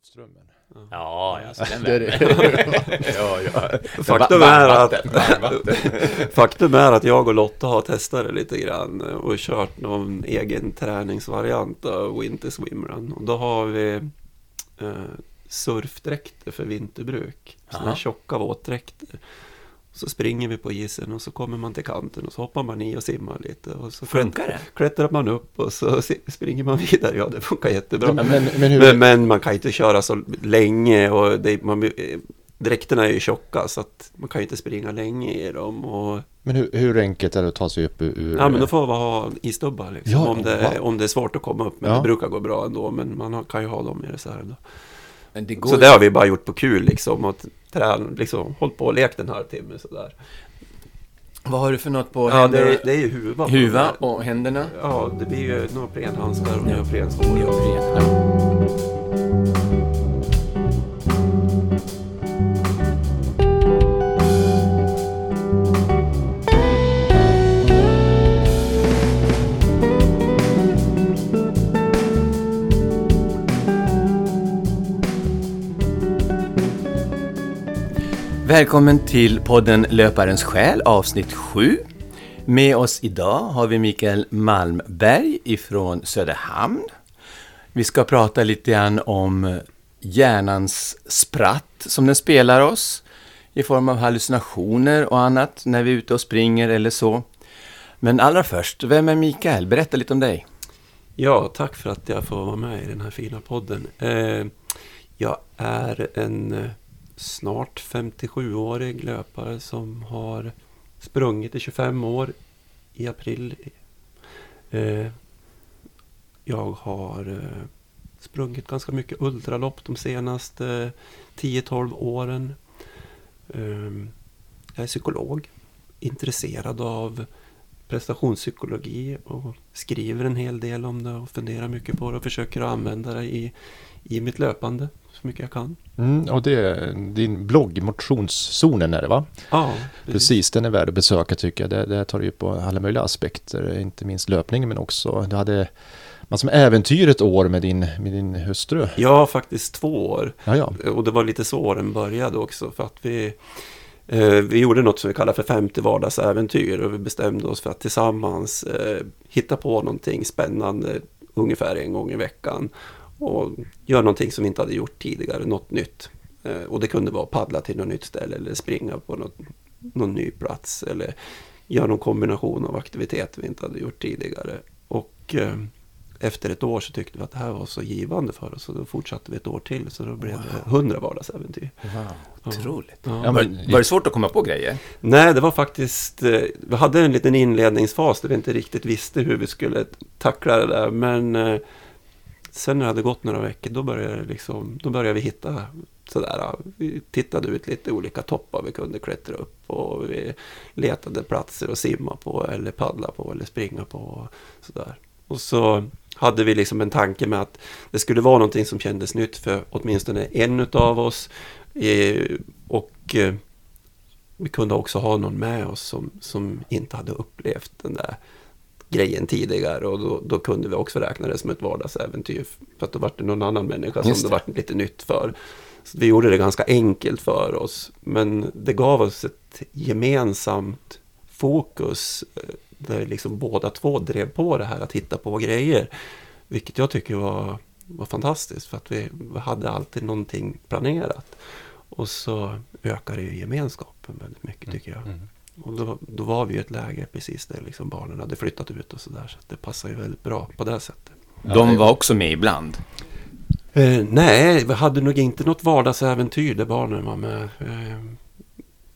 Golfströmmen. Ja, alltså den Det är värmen. det. ja, ja. Faktum är, att, faktum är att jag och Lotta har testat det lite grann och kört någon egen träningsvariant av Winter Swimrun. Och då har vi eh, surfdräkter för vinterbruk. Sådana här tjocka våtdräkter. Så springer vi på isen och så kommer man till kanten och så hoppar man i och simmar lite. Och så Funkar det? klättrar man upp och så springer man vidare. Ja, det funkar jättebra. Men, men, men hur... Men, man kan ju inte köra så länge och det, man, dräkterna är ju tjocka så att man kan ju inte springa länge i dem. Och, Men hur, hur enkelt är det att ta sig upp ur... ja, men då får man ha isdubbar liksom, Ja, om, det, wow. om det är svårt att komma upp. Men Ja. det brukar gå bra ändå, men man kan ju ha dem i reserv. Då. Så det har vi bara gjort på kul liksom, att träna, liksom, hållit på och lekt en halvtimme sådär. Vad har du för något på Ja, händerna? det, är- det är ju huva. Huva och händerna? Ja, det blir ju neoprenhandskar och neoprenskor. Neopren. Ja. Välkommen till podden Löparens själ avsnitt 7. Med oss idag har vi Mikael Malmberg ifrån Söderhamn. Vi ska prata lite grann om hjärnans spratt som den spelar oss i form av hallucinationer och annat när vi är ute och springer eller så. Men allra först, vem är Mikael? Berätta lite om dig. Ja, tack för att jag får vara med i den här fina podden. Eh, jag är en eh, snart 57-årig löpare som har sprungit i 25 år i april. Eh, jag har eh, sprungit ganska mycket ultralopp de senaste 10-12 åren. Ehm, jag är psykolog, intresserad av prestationspsykologi och skriver en hel del om det och funderar mycket på det och försöker använda det i, i mitt löpande så mycket jag kan. Mm, och det är din blogg, Motionszonen är det va? Ja, Precis, den är värd att besöka tycker jag. Det, det tar ju på alla möjliga aspekter, inte minst löpning men också, du hade massor med äventyr ett år med din, med din hustru. Har faktiskt två år Ja, ja. och det var lite så åren började också för att vi eh, vi gjorde något som vi kallar för 50 vardagsäventyr och vi bestämde oss för att tillsammans eh, hitta på någonting spännande ungefär en gång i veckan och göra någonting som vi inte hade gjort tidigare, något nytt. Eh, och det kunde vara paddla till något nytt ställe eller springa på något, någon ny plats eller göra någon kombination av aktiviteter vi inte hade gjort tidigare. Och eh, efter ett år så tyckte vi att det här var så givande för oss och då fortsatte vi ett år till så då blev det 100 vardagsäventyr. Wow, otroligt. Ja. Ja, men- var, var det svårt att komma på grejer? Nej, det var faktiskt... eh, Vi hade en liten inledningsfas där vi inte riktigt visste hur vi skulle tackla det där. Men eh, sen när det hade gått några veckor då började, det liksom, då började vi hitta sådär. Vi tittade ut lite olika toppar vi kunde klättra upp och vi letade platser att simma på eller paddla på eller springa på. Och sådär. Och så hade vi liksom en tanke med att det skulle vara någonting som kändes nytt för åtminstone en utav oss. Eh, och eh, vi kunde också ha någon med oss som, som inte hade upplevt den där grejen tidigare och då, då kunde vi också räkna det som ett vardagsäventyr. För att då var det någon annan människa som Just det det. var lite nytt för. Så vi gjorde det ganska enkelt för oss. Men det gav oss ett gemensamt fokus. eh, Där liksom båda två drev på det här att hitta på grejer. Vilket jag tycker var, var fantastiskt. För att vi, vi hade alltid någonting planerat. Och så ökar det ju gemenskapen väldigt mycket tycker jag. Mm. Och då, då var vi i ett läge precis där liksom barnen hade flyttat ut och sådär. Så att det passar ju väldigt bra på det sättet. De var också med ibland. Eh, nej, vi hade nog inte något vardagsäventyr där barnen var med. Eh,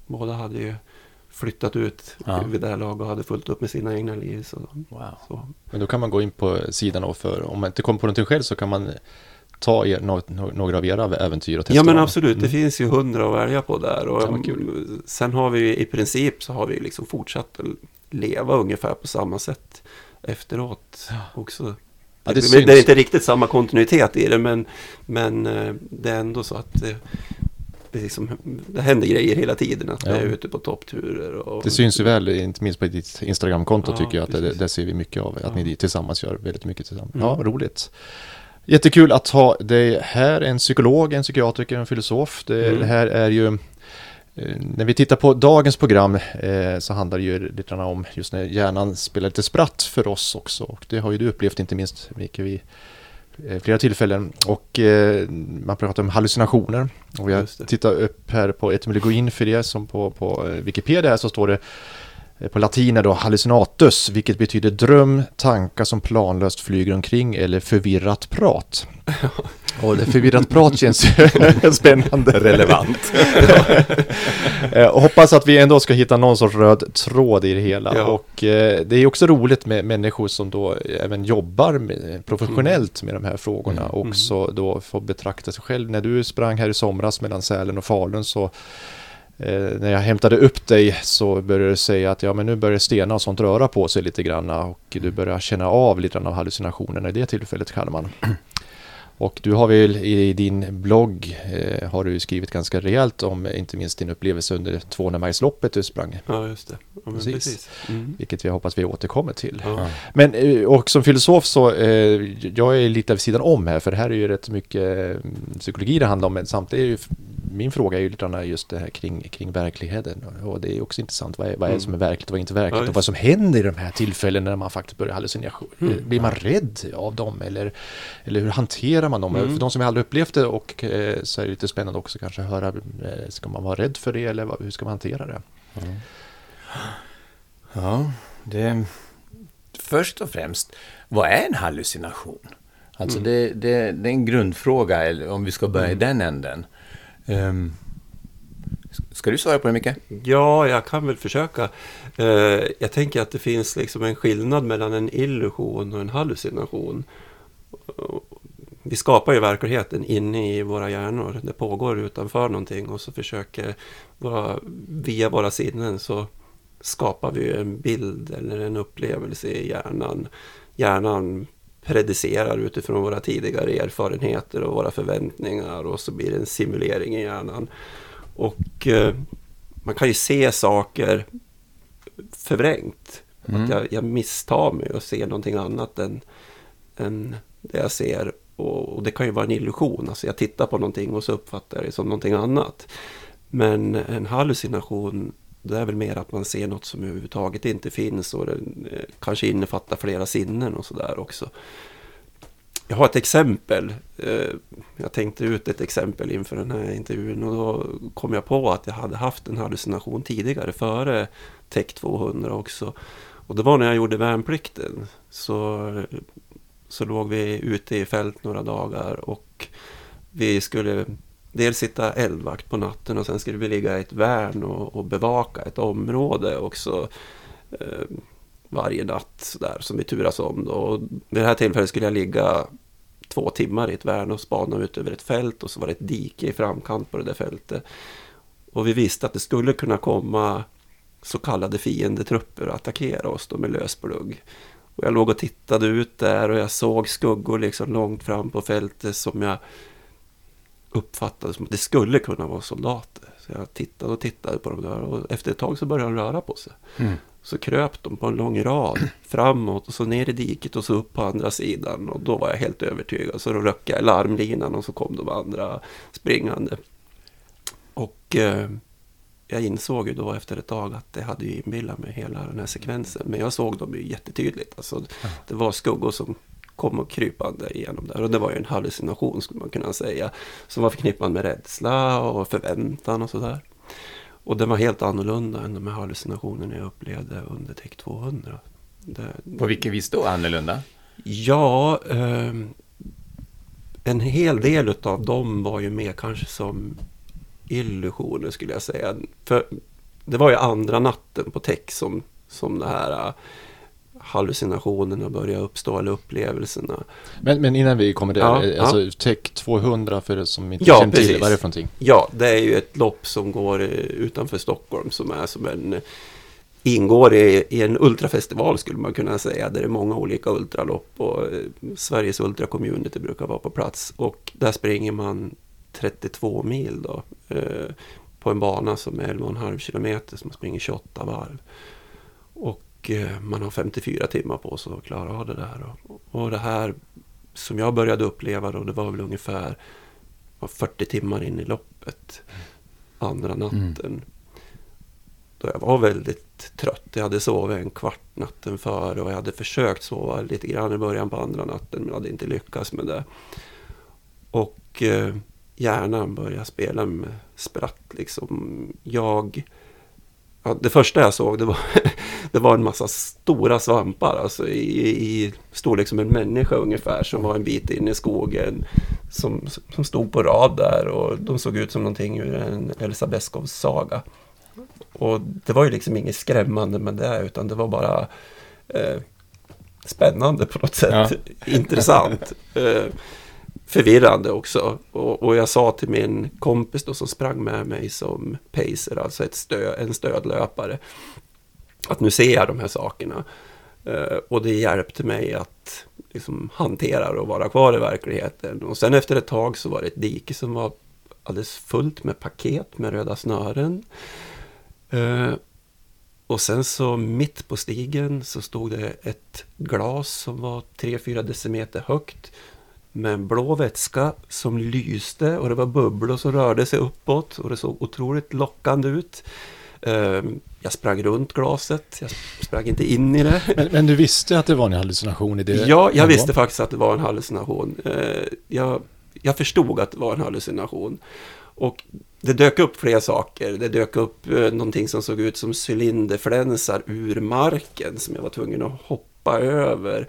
båda hade ju flyttat ut Ja. vid det här laget och hade fullt upp med sina egna liv. Så, Wow. så. Men då kan man gå in på sidan och för, om man inte kommer på någonting själv så kan man ta er, nå- nå- några av era äventyr och testa Ja men absolut, det Mm. finns ju hundra att välja på där. Och Ja, vad kul. sen har vi i princip så har vi liksom fortsatt att leva ungefär på samma sätt efteråt också. Ja, det det, det är inte riktigt samma kontinuitet i det men, men eh, det är ändå så att det, det, liksom, det händer grejer hela tiden. Att vi Ja. är ute på toppturer. Och, Det syns ju väl, inte minst på ditt Instagramkonto Ja, tycker jag, att det, där ser vi mycket av att Ja. ni tillsammans gör väldigt mycket tillsammans. Mm. Ja, roligt. Jättekul att ha dig här, en psykolog, en psykiatriker, en filosof. Det, Mm. det här är ju, eh, när vi tittar på dagens program eh, så handlar det ju lite om just när hjärnan spelar lite spratt för oss också. Och det har ju du upplevt inte minst, Micke, vid eh, flera tillfällen. Och eh, man pratar om hallucinationer. Och jag tittar upp här på etymologin för det som på, på Wikipedia här så står det på latin är då hallucinatus, vilket betyder dröm, tankar som planlöst flyger omkring eller förvirrat prat. Och det förvirrat prat känns ju spännande. Relevant. Eh, och hoppas att vi ändå ska hitta någon sorts röd tråd i det hela. Ja. Och eh, det är också roligt med människor som då även jobbar med, professionellt med de här frågorna. Mm. Och också då får betrakta sig själv. När du sprang här i somras mellan Sälen och Falun så Eh, när jag hämtade upp dig så började du säga att ja, men nu börjar stenar och sånt röra på sig lite grann och du börjar känna av lite grann av hallucinationerna i det tillfället kallar man. Och du har väl i din blogg eh, har du skrivit ganska rejält om eh, inte minst din upplevelse under 200-majsloppet du sprang. Ja, just det. Ja, Precis. precis. Mm. Vilket vi hoppas vi återkommer till. Ja. Men eh, och som filosof så, eh, jag är lite vid sidan om här för det här är ju rätt mycket eh, psykologi det handlar om. Men samtidigt är ju, min fråga är ju lite grann just det här kring, kring verkligheten. Och det är också intressant, vad är, vad är det som är verkligt och vad är inte verkligt? Ja, och vad som händer i de här tillfällena när man faktiskt börjar hallucinera. Mm. Blir man rädd av dem eller, eller hur hanterar man dem? Mm. För de som aldrig upplevt det och eh, så är det lite spännande också kanske att höra, eh, ska man vara rädd för det eller vad, hur ska man hantera det? Ja, det... Först och främst, vad är en hallucination? Alltså det, det, det är en grundfråga, eller om vi ska börja i den änden. Ehm, ska du svara på det, Micke? Ja, jag kan väl försöka. Eh, jag tänker att det finns liksom en skillnad mellan en illusion och en hallucination. Vi skapar ju verkligheten inne i våra hjärnor. Det pågår utanför någonting och så försöker våra, via våra sinnen så skapar vi en bild eller en upplevelse i hjärnan. Hjärnan predicerar utifrån våra tidigare erfarenheter och våra förväntningar och så blir det en simulering i hjärnan. Och eh, man kan ju se saker förvrängt. Att jag, jag misstar mig och ser någonting annat än, än det jag ser. Och, och det kan ju vara en illusion. Alltså jag tittar på någonting och så uppfattar jag det som någonting annat. Men en hallucination, det är väl mer att man ser något som överhuvudtaget inte finns och det eh, kanske innefattar flera sinnen och sådär också. Jag har ett exempel. Eh, jag tänkte ut ett exempel inför den här intervjun och då kom jag på att jag hade haft en hallucination tidigare före Tech 200 också. Och det var när jag gjorde värnplikten. Så, så låg vi ute i fält några dagar och vi skulle dels sitta eldvakt på natten och sen skulle vi ligga i ett värn och, och bevaka ett område också. Eh, varje natt sådär, som vi turas om. Då. Och vid det här tillfället skulle jag ligga två timmar i ett värn och spana ut över ett fält och så var det ett dike i framkant på det där fältet. Och vi visste att det skulle kunna komma så kallade fiendetrupper och attackera oss då med lösplugg. Och jag låg och tittade ut där och jag såg skuggor liksom långt fram på fältet som jag uppfattade som att det skulle kunna vara soldater. Så jag tittade och tittade på dem där och efter ett tag så började de röra på sig. Mm. Så kröp de på en lång rad framåt och så ner i diket och så upp på andra sidan. Och då var jag helt övertygad. Så då röck jag larmlinan och så kom de andra springande. Och eh, jag insåg ju då efter ett tag att det hade ju inbillat mig hela den här sekvensen. Men jag såg dem ju jättetydligt. Alltså, det var skuggor som kom och krypande igenom där. Och det var ju en hallucination skulle man kunna säga. Som var förknippad med rädsla och förväntan och sådär. Och den var helt annorlunda än de här hallucinationerna jag upplevde under Tech 200. Det, På vilket vis då annorlunda? Ja, ehm, en hel del av dem var ju mer kanske som illusioner skulle jag säga. För det var ju andra natten på Tech som, som det här äh, hallucinationerna började uppstå, eller upplevelserna. Men, men innan vi kommer där, Ja, eh, alltså Tech 200 för er som inte Ja, känner till det, vad är det för någonting? Ja, det är ju ett lopp som går eh, utanför Stockholm som är som en ingår i, i en ultrafestival skulle man kunna säga. Där det är många olika ultralopp och eh, Sveriges ultracommunity brukar vara på plats. Och där springer man 32 mil då. Eh, på en bana som är 11,5 kilometer som man springer 28 varv. Och eh, man har 54 timmar på sig att klara av det där. Och, och det här som jag började uppleva då, det var väl ungefär 40 timmar in i loppet. Andra natten. Då jag var väldigt trött. Jag hade sovit en kvart natten före och jag hade försökt sova lite grann i början på andra natten men hade inte lyckats med det. Och eh, hjärnan började spela med spratt liksom. Jag... Ja, det första jag såg det var, det var en massa stora svampar, alltså i, i storlek som en människa ungefär, som var en bit in i skogen. Som, som stod på rad där och de såg ut som någonting ur en Elsa Beskows saga. Och det var ju liksom inget skrämmande med det, utan det var bara eh, spännande på något sätt. Intressant. Eh, förvirrande också. Och, och, jag sa till min kompis då som sprang med mig som pacer, alltså ett stö, en stödlöpare, att nu ser jag de här sakerna. Uh, och det hjälpte mig att liksom, hantera det och vara kvar i verkligheten. Och sen efter ett tag så var det ett dike som var alldeles fullt med paket med röda snören. Uh, och sen så mitt på stigen så stod det ett glas som var 3-4 decimeter högt med en blå vätska som lyste och det var bubblor som rörde sig uppåt och det såg otroligt lockande ut. Ehm, jag sprang runt glaset, jag sprang inte in i det. Men, men du visste att det var en hallucination i det? Ja, jag visste faktiskt att det var en hallucination. Ehm, jag, jag förstod att det var en hallucination. Och det dök upp fler saker. Det dök upp eh, någonting som såg ut som cylinderflänsar ur marken som jag var tvungen att hoppa över.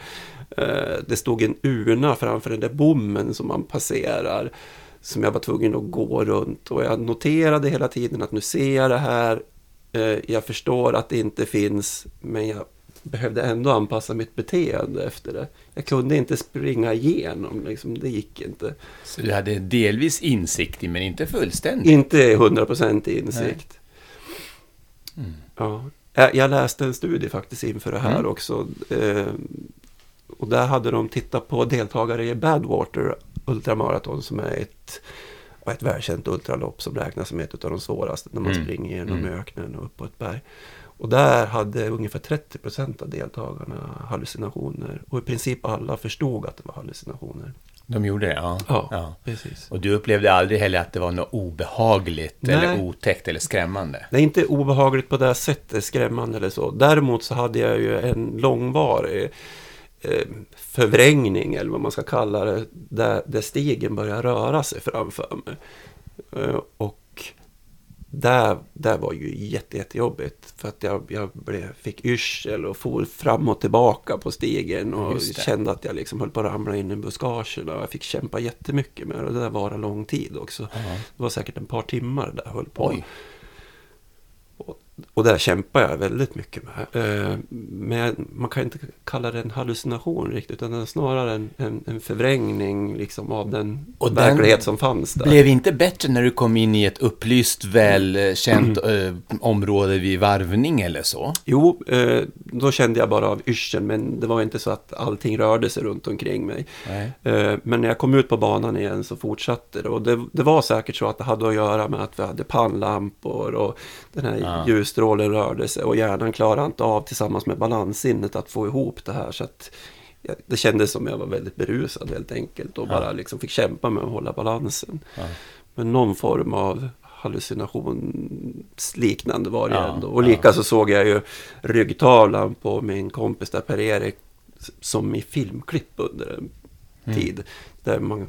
Eh, det stod en urna framför den där bommen som man passerar. Som jag var tvungen att gå runt. Och jag noterade hela tiden att nu ser jag det här. Eh, jag förstår att det inte finns. Men jag behövde ändå anpassa mitt beteende efter det. Jag kunde inte springa igenom, liksom, det gick inte. Så du hade delvis insikt men inte fullständigt? Inte hundraprocentig insikt. Mm. Ja. Jag läste en studie faktiskt inför det här mm. också. Och där hade de tittat på deltagare i Badwater Ultramaraton som är ett, ett välkänt ultralopp som räknas som ett av de svåraste när man mm. springer genom mm. öknen och upp på ett berg. Och där hade ungefär 30 procent av deltagarna hallucinationer. Och i princip alla förstod att det var hallucinationer. De gjorde det? Ja. ja, ja. precis. Och du upplevde aldrig heller att det var något obehagligt Nej. eller otäckt eller skrämmande? Nej, inte obehagligt på det sättet, skrämmande eller så. Däremot så hade jag ju en långvarig förvrängning, eller vad man ska kalla det, där, där stigen börjar röra sig framför mig. Eh, och där, där var ju jätte, jättejobbigt. För att jag, jag blev, fick yrsel och for fram och tillbaka på stigen. Och kände att jag liksom höll på att ramla in i buskagen. Och jag fick kämpa jättemycket med det. Och det där var lång tid också. -huh. Det var säkert ett par timmar där jag höll på. Oj. Och där kämpar jag väldigt mycket med. Eh, men man kan inte kalla det en hallucination riktigt, utan snarare en, en, en förvrängning liksom av den och verklighet som fanns där. blev inte bättre när du kom in i ett upplyst, välkänt mm. område vid varvning eller så? Jo, eh, då kände jag bara av yrseln, men det var inte så att allting rörde sig runt omkring mig. Nej. Men när jag kom ut på banan igen så fortsatte det. Och det, det var säkert så att det hade att göra med att vi hade pannlampor och den här ja. ljusstrålen rörde sig och hjärnan klarade inte av tillsammans med balanssinnet att få ihop det här. Så att det kändes som jag var väldigt berusad helt enkelt och ja. bara liksom fick kämpa med att hålla balansen. Ja. Men någon form av hallucinationsliknande var det ja, ändå. Och likaså såg jag ju ryggtavlan på min kompis där Per-Erik som i filmklipp under en mm. tid. Där man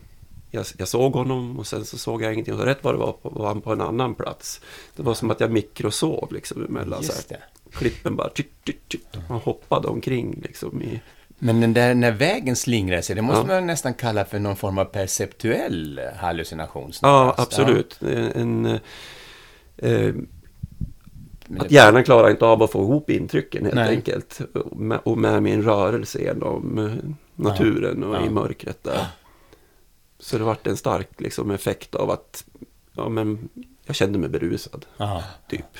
jag, jag, såg honom och sen så såg jag ingenting. Och rätt vad det var på, var han på en annan plats. Det var som att jag mikrosov liksom emellan. Just det. Klippen bara... Tyt, tyt, tyt. Man hoppade omkring liksom i... Men den där när vägen slingrar sig, det måste ja. man nästan kalla för någon form av perceptuell hallucination. Ja, absolut. Ja. En, eh, eh att hjärnan klarar inte av att få ihop intrycken helt Nej. enkelt. Och med, och med, min rörelse genom eh, naturen och ja. i mörkret där. Så det vart en stark liksom, effekt av att ja, men jag kände mig berusad. Aha. Typ.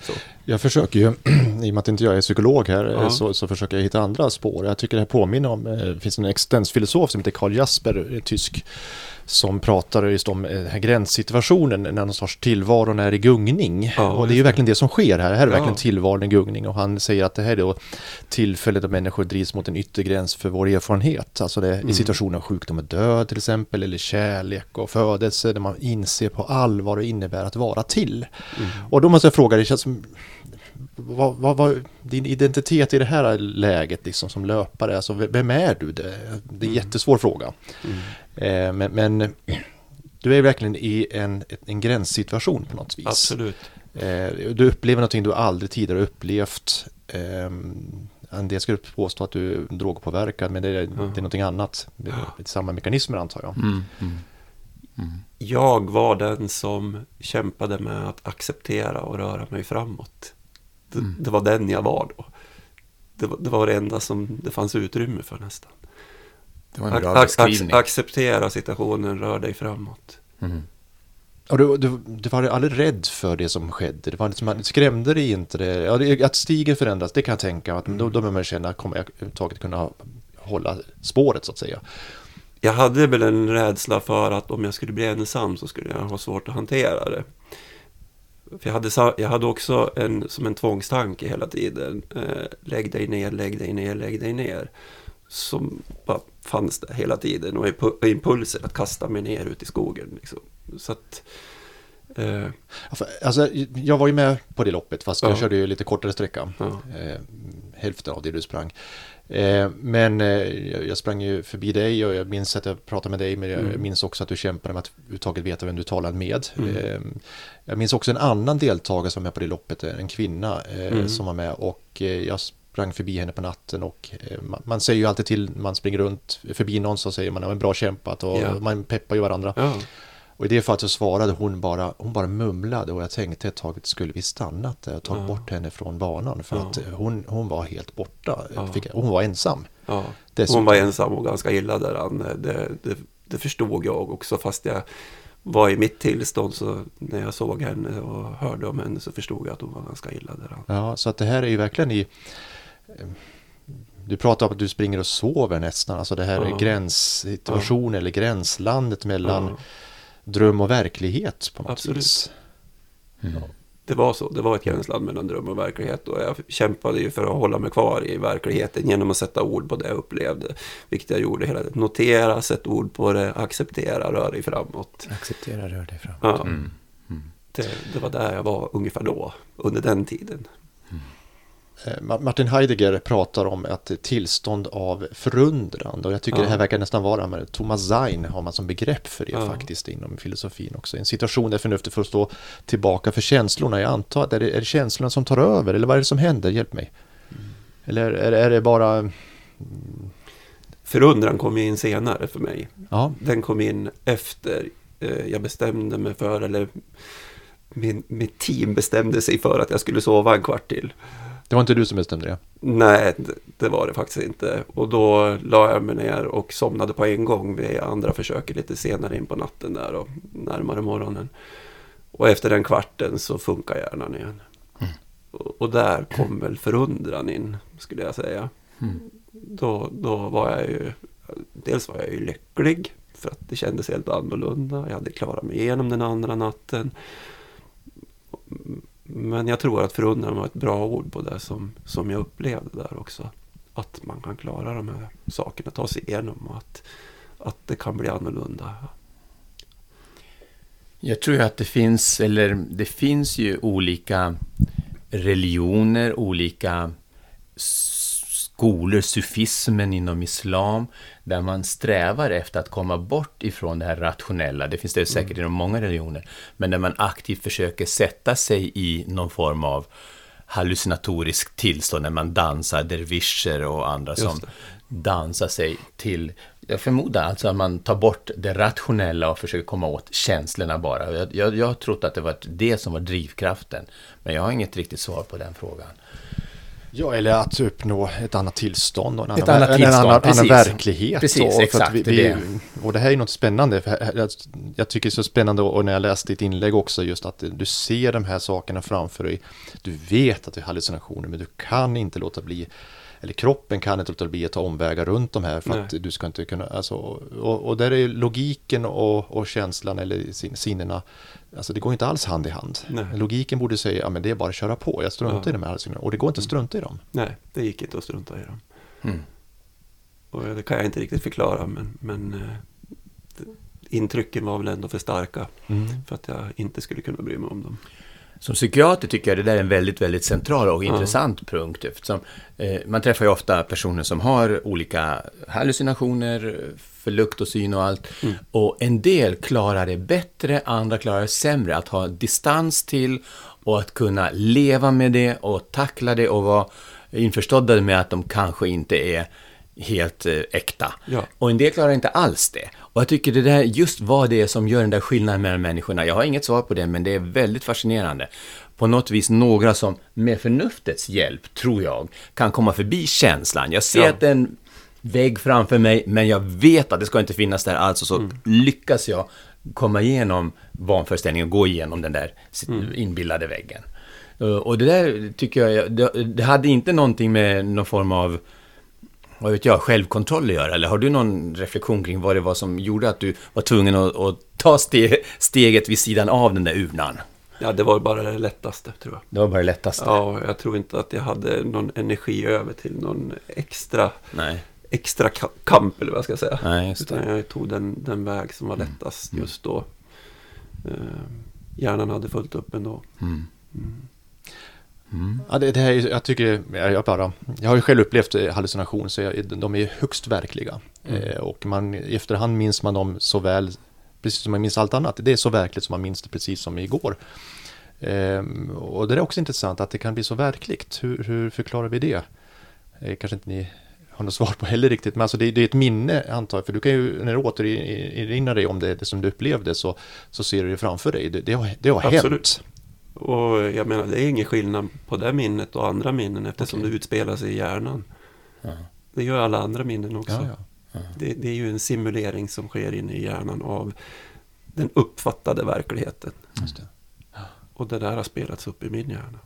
Så. Jag försöker ju, i och med att inte jag är psykolog här, ja. så, så, försöker jag hitta andra spår. Jag tycker det här påminner om, eh, det finns en existensfilosof som heter Karl Jasper, tysk som pratar just om eh, den här gränssituationen när någon sorts tillvaron är i gungning. Ja, och det är ju verkligen det som sker här. Här är Ja. verkligen tillvaron i gungning och han säger att det här är då tillfället då människor drivs mot en yttre gräns för vår erfarenhet. Alltså det Mm. i situationer av sjukdom och död till exempel eller kärlek och födelse där man inser på allvar vad det innebär att vara till. Mm. Och då måste jag fråga dig, det känns som vad, vad, vad, din identitet i det här läget liksom som löpare, alltså vem är du? Det, det är en jättesvår fråga. Mm. Eh, men, men du är verkligen i en, en gränssituation på något vis. Absolut. Eh, du upplever någonting du aldrig tidigare upplevt. Eh, en del skulle påstå att du är drogpåverkad, men det är, det är någonting annat. Det är samma mekanismer antar jag. Mm, mm. Jag var den som kämpade med att acceptera och röra mig framåt. Det, Mm. det var den jag var då. Det var, det var det enda som det fanns utrymme för nästan. Det var en bra ac- beskrivning. acceptera situationen, rör dig framåt. Mm. Och du, du, du var aldrig rädd för det som skedde? Det var liksom, det skrämde dig inte? Det, ja, det, att stigen förändras, det kan jag tänka. Att, då, då behöver man känna, kommer jag överhuvudtaget kunna hålla spåret så att säga? Jag hade väl en rädsla för att om jag skulle bli ensam så skulle jag ha svårt att hantera det. Jag, hade, jag hade också en, som en tvångstanke hela tiden. Eh, lägg dig ner, lägg dig ner, lägg dig ner. Som bara fanns där hela tiden. Och impu- impulser att kasta mig ner ut i skogen. Liksom. Så att... Eh, Alltså, jag var ju med på det loppet, fast jag Ja. körde ju lite kortare sträcka. ja. Eh, hälften av det du sprang. Eh, men eh, jag sprang ju förbi dig och jag minns att jag pratade med dig, men jag Mm. minns också att du kämpade med att överhuvudtaget veta vem du talade med. Mm. Eh, jag minns också en annan deltagare som var med på det loppet, en kvinna Mm. som var med och jag sprang förbi henne på natten och man, man säger ju alltid till man springer runt förbi någon så säger man att bra kämpat och Ja. man peppar ju varandra. ja. Och i det fallet så svarade hon bara, hon bara mumlade och jag tänkte ett tag att skulle vi stannat där och tagit Ja. bort henne från banan för Ja. att eh, hon, hon var helt borta. Ja. Fick, hon var ensam. Ja, hon var ensam och ganska illa däran. Det, det, det förstod jag också fast jag var i mitt tillstånd så när jag såg henne och hörde om henne så förstod jag att hon var ganska illa däran. Ja, så att det här är ju verkligen i... eh, Du pratar om att du springer och sover nästan, alltså det här är Ja. gränssituation eller gränslandet mellan Ja, dröm och verklighet på något Absolut. vis. Mm. det var så, det var ett gränsland mellan dröm och verklighet och jag kämpade ju för att hålla mig kvar i verkligheten genom att sätta ord på det jag upplevde. Vilket jag gjorde hela tiden. Notera, sätt ord på det, acceptera, rör dig framåt. Acceptera, rör dig fram. Ja. Mm. Mm. Det, det var där jag var ungefär då, under den tiden. Eh, Ma- Martin Heidegger pratar om ett tillstånd av förundran och jag tycker Ja. det här verkar nästan vara, men Thomas Zein har man som begrepp för det Ja. faktiskt inom filosofin också. En situation där förnuftet får stå tillbaka för känslorna. Jag antar att är det, är det känslorna som tar över eller vad är det som händer? Hjälp mig. Eller är, är det bara... Förundran kom in senare för mig. Ja, Den kom in efter eh, jag bestämde mig för, eller min, mitt team bestämde sig för att jag skulle sova en kvart till. Det var inte du som bestämde det. Nej, det, var det faktiskt inte. Och då la jag mig ner och somnade på en gång vid andra försöket lite senare in på natten där och närmare morgonen. Och efter den kvarten så funkar hjärnan igen. Och, och där kom väl förundran in, skulle jag säga. Mm. Då, då var jag ju, dels var jag ju lycklig för att det kändes helt annorlunda. Jag hade klarat mig igenom den andra natten. Men jag tror att förundran var ett bra ord på det som, som jag upplevde där också. Att man kan klara de här sakerna, ta sig igenom och att, att det kan bli annorlunda. Jag tror ju att det finns, eller det finns ju olika religioner, olika skolor, sufismen inom islam, där man strävar efter att komma bort ifrån det här rationella. Det finns det säkert inom många religioner, men där man aktivt försöker sätta sig i någon form av hallucinatorisk tillstånd när man dansar, dervischer och andra som dansar sig till, jag förmodar alltså att man tar bort det rationella och försöker komma åt känslorna bara. Jag, jag, jag har trott att det var det som var drivkraften, men jag har inget riktigt svar på den frågan. Ja, eller att uppnå ett annat tillstånd och en annan, annat en tillstånd, annan, annan precis. verklighet. Precis, och, exakt, vi, vi, och det här är något spännande. För jag tycker det är så spännande och när jag läste ditt inlägg också just att du ser de här sakerna framför dig. Du vet att det är hallucinationer men du kan inte låta bli eller kroppen kan inte låta bli att ta omvägar runt de här för Nej. att du ska inte kunna, alltså, och, och där är logiken och, och känslan eller sin, sinnena, alltså det går inte alls hand i hand. Nej. Logiken borde säga, ja men det är bara att köra på, jag struntar Ja. i de här signalerna, och det går inte att strunta i dem. Nej, det gick inte att strunta i dem. Mm. Och det kan jag inte riktigt förklara, men, men eh, intrycken var väl ändå för starka för att jag inte skulle kunna bry mig om dem. Som psykiater tycker jag det där är en väldigt, väldigt central och Ja. intressant punkt. Eftersom, eh, man träffar ju ofta personer som har olika hallucinationer för lukt och syn och allt. Mm. Och en del klarar det bättre, andra klarar det sämre. Att ha distans till och att kunna leva med det och tackla det och vara införstådda med att de kanske inte är helt eh, äkta. Ja. Och en del klarar inte alls det. Och jag tycker det där, just vad det är som gör den där skillnaden mellan människorna. Jag har inget svar på det, men det är väldigt fascinerande. På något vis några som med förnuftets hjälp, tror jag, kan komma förbi känslan. Jag ser Ja. att det är en vägg framför mig, men jag vet att det ska inte finnas där alls. Och så Mm. lyckas jag komma igenom vanföreställningen och gå igenom den där Mm. inbillade väggen. Uh, Och det där tycker jag, det, det hade inte någonting med någon form av vad vet jag, självkontroll att göra? Eller har du någon reflektion kring vad det var som gjorde att du var tvungen att, att ta ste, steget vid sidan av den där urnan? Ja, det var bara det lättaste tror jag. Det var bara det lättaste. Ja, jag tror inte att jag hade någon energi över till någon extra, Nej, extra ka- kamp eller vad jag ska säga. nej, just Utan det. jag tog den, den väg som var lättast Mm. just då. Eh, hjärnan hade fullt upp ändå. Mm. Mm. Ja, det, det här, är- jag tycker, jag, bara, jag har ju själv upplevt eh, hallucination så jag, de är högst verkliga. Mm. Eh, och man, i efterhand minns man dem så väl, precis som man minns allt annat. Det är så verkligt som man minns det precis som igår. Ehm, och det är också intressant att det kan bli så verkligt. Hur, hur förklarar vi det? Eh, kanske inte ni har något svar på heller riktigt, men alltså det, det är ett minne antar jag, för du kan ju, när du återerinrar dig om det, det som du upplevde så, så ser du det framför dig. Det, det har, det har Absolut. hänt. Och jag menar, det är ingen skillnad på det minnet och andra minnen eftersom Okej. det utspelar sig i hjärnan. Ja. Det gör alla andra minnen också. Ja, ja. Det, det är ju en simulering som sker inne i hjärnan av den uppfattade verkligheten. Just det. Och det där har spelats upp i min hjärna.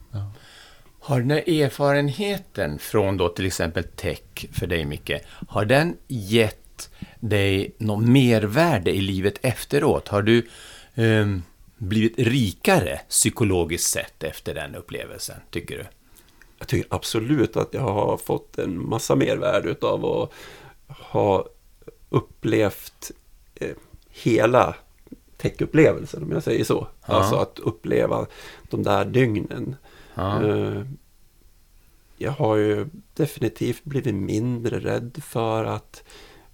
Har den här erfarenheten från då till exempel tech för dig Micke, har den gett dig något mervärde i livet efteråt? Har du ehm, blivit rikare psykologiskt sett efter den upplevelsen, tycker du? Jag tycker absolut att jag har fått en massa mervärde av att ha upplevt eh, hela täckupplevelsen, om jag säger så. Ja. Alltså att uppleva de där dygnen. Ja. Eh, Jag har ju definitivt blivit mindre rädd för att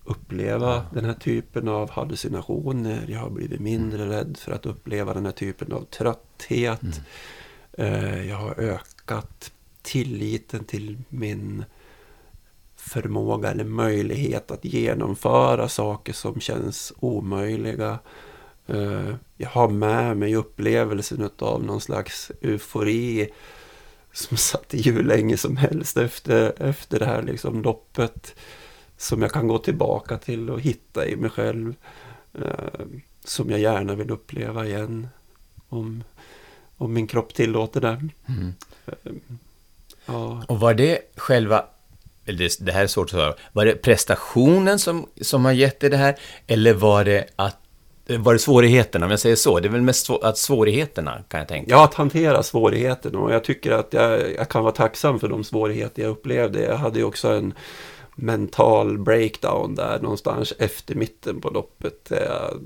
uppleva den här typen av hallucinationer. Jag har blivit mindre rädd för att uppleva den här typen av trötthet. Eh, Jag har ökat tilliten till min förmåga eller möjlighet att genomföra saker som känns omöjliga. Eh, Jag har med mig upplevelsen av någon slags eufori som satt i hur länge som helst efter, efter det här liksom loppet. Som jag kan gå tillbaka till och hitta i mig själv. Eh, som jag gärna vill uppleva igen. Om, om min kropp tillåter det. Mm. Ja, Och var det själva, eller det, här är svårt att svara, var det prestationen som, som har gett dig det här? Eller var det att var det svårigheterna, om jag säger så? Det är väl mest svå- att svårigheterna, kan jag tänka. Ja, att hantera svårigheten och jag tycker att jag, jag kan vara tacksam för de svårigheter jag upplevde. Jag hade ju också en mental breakdown där någonstans efter mitten på loppet. Jag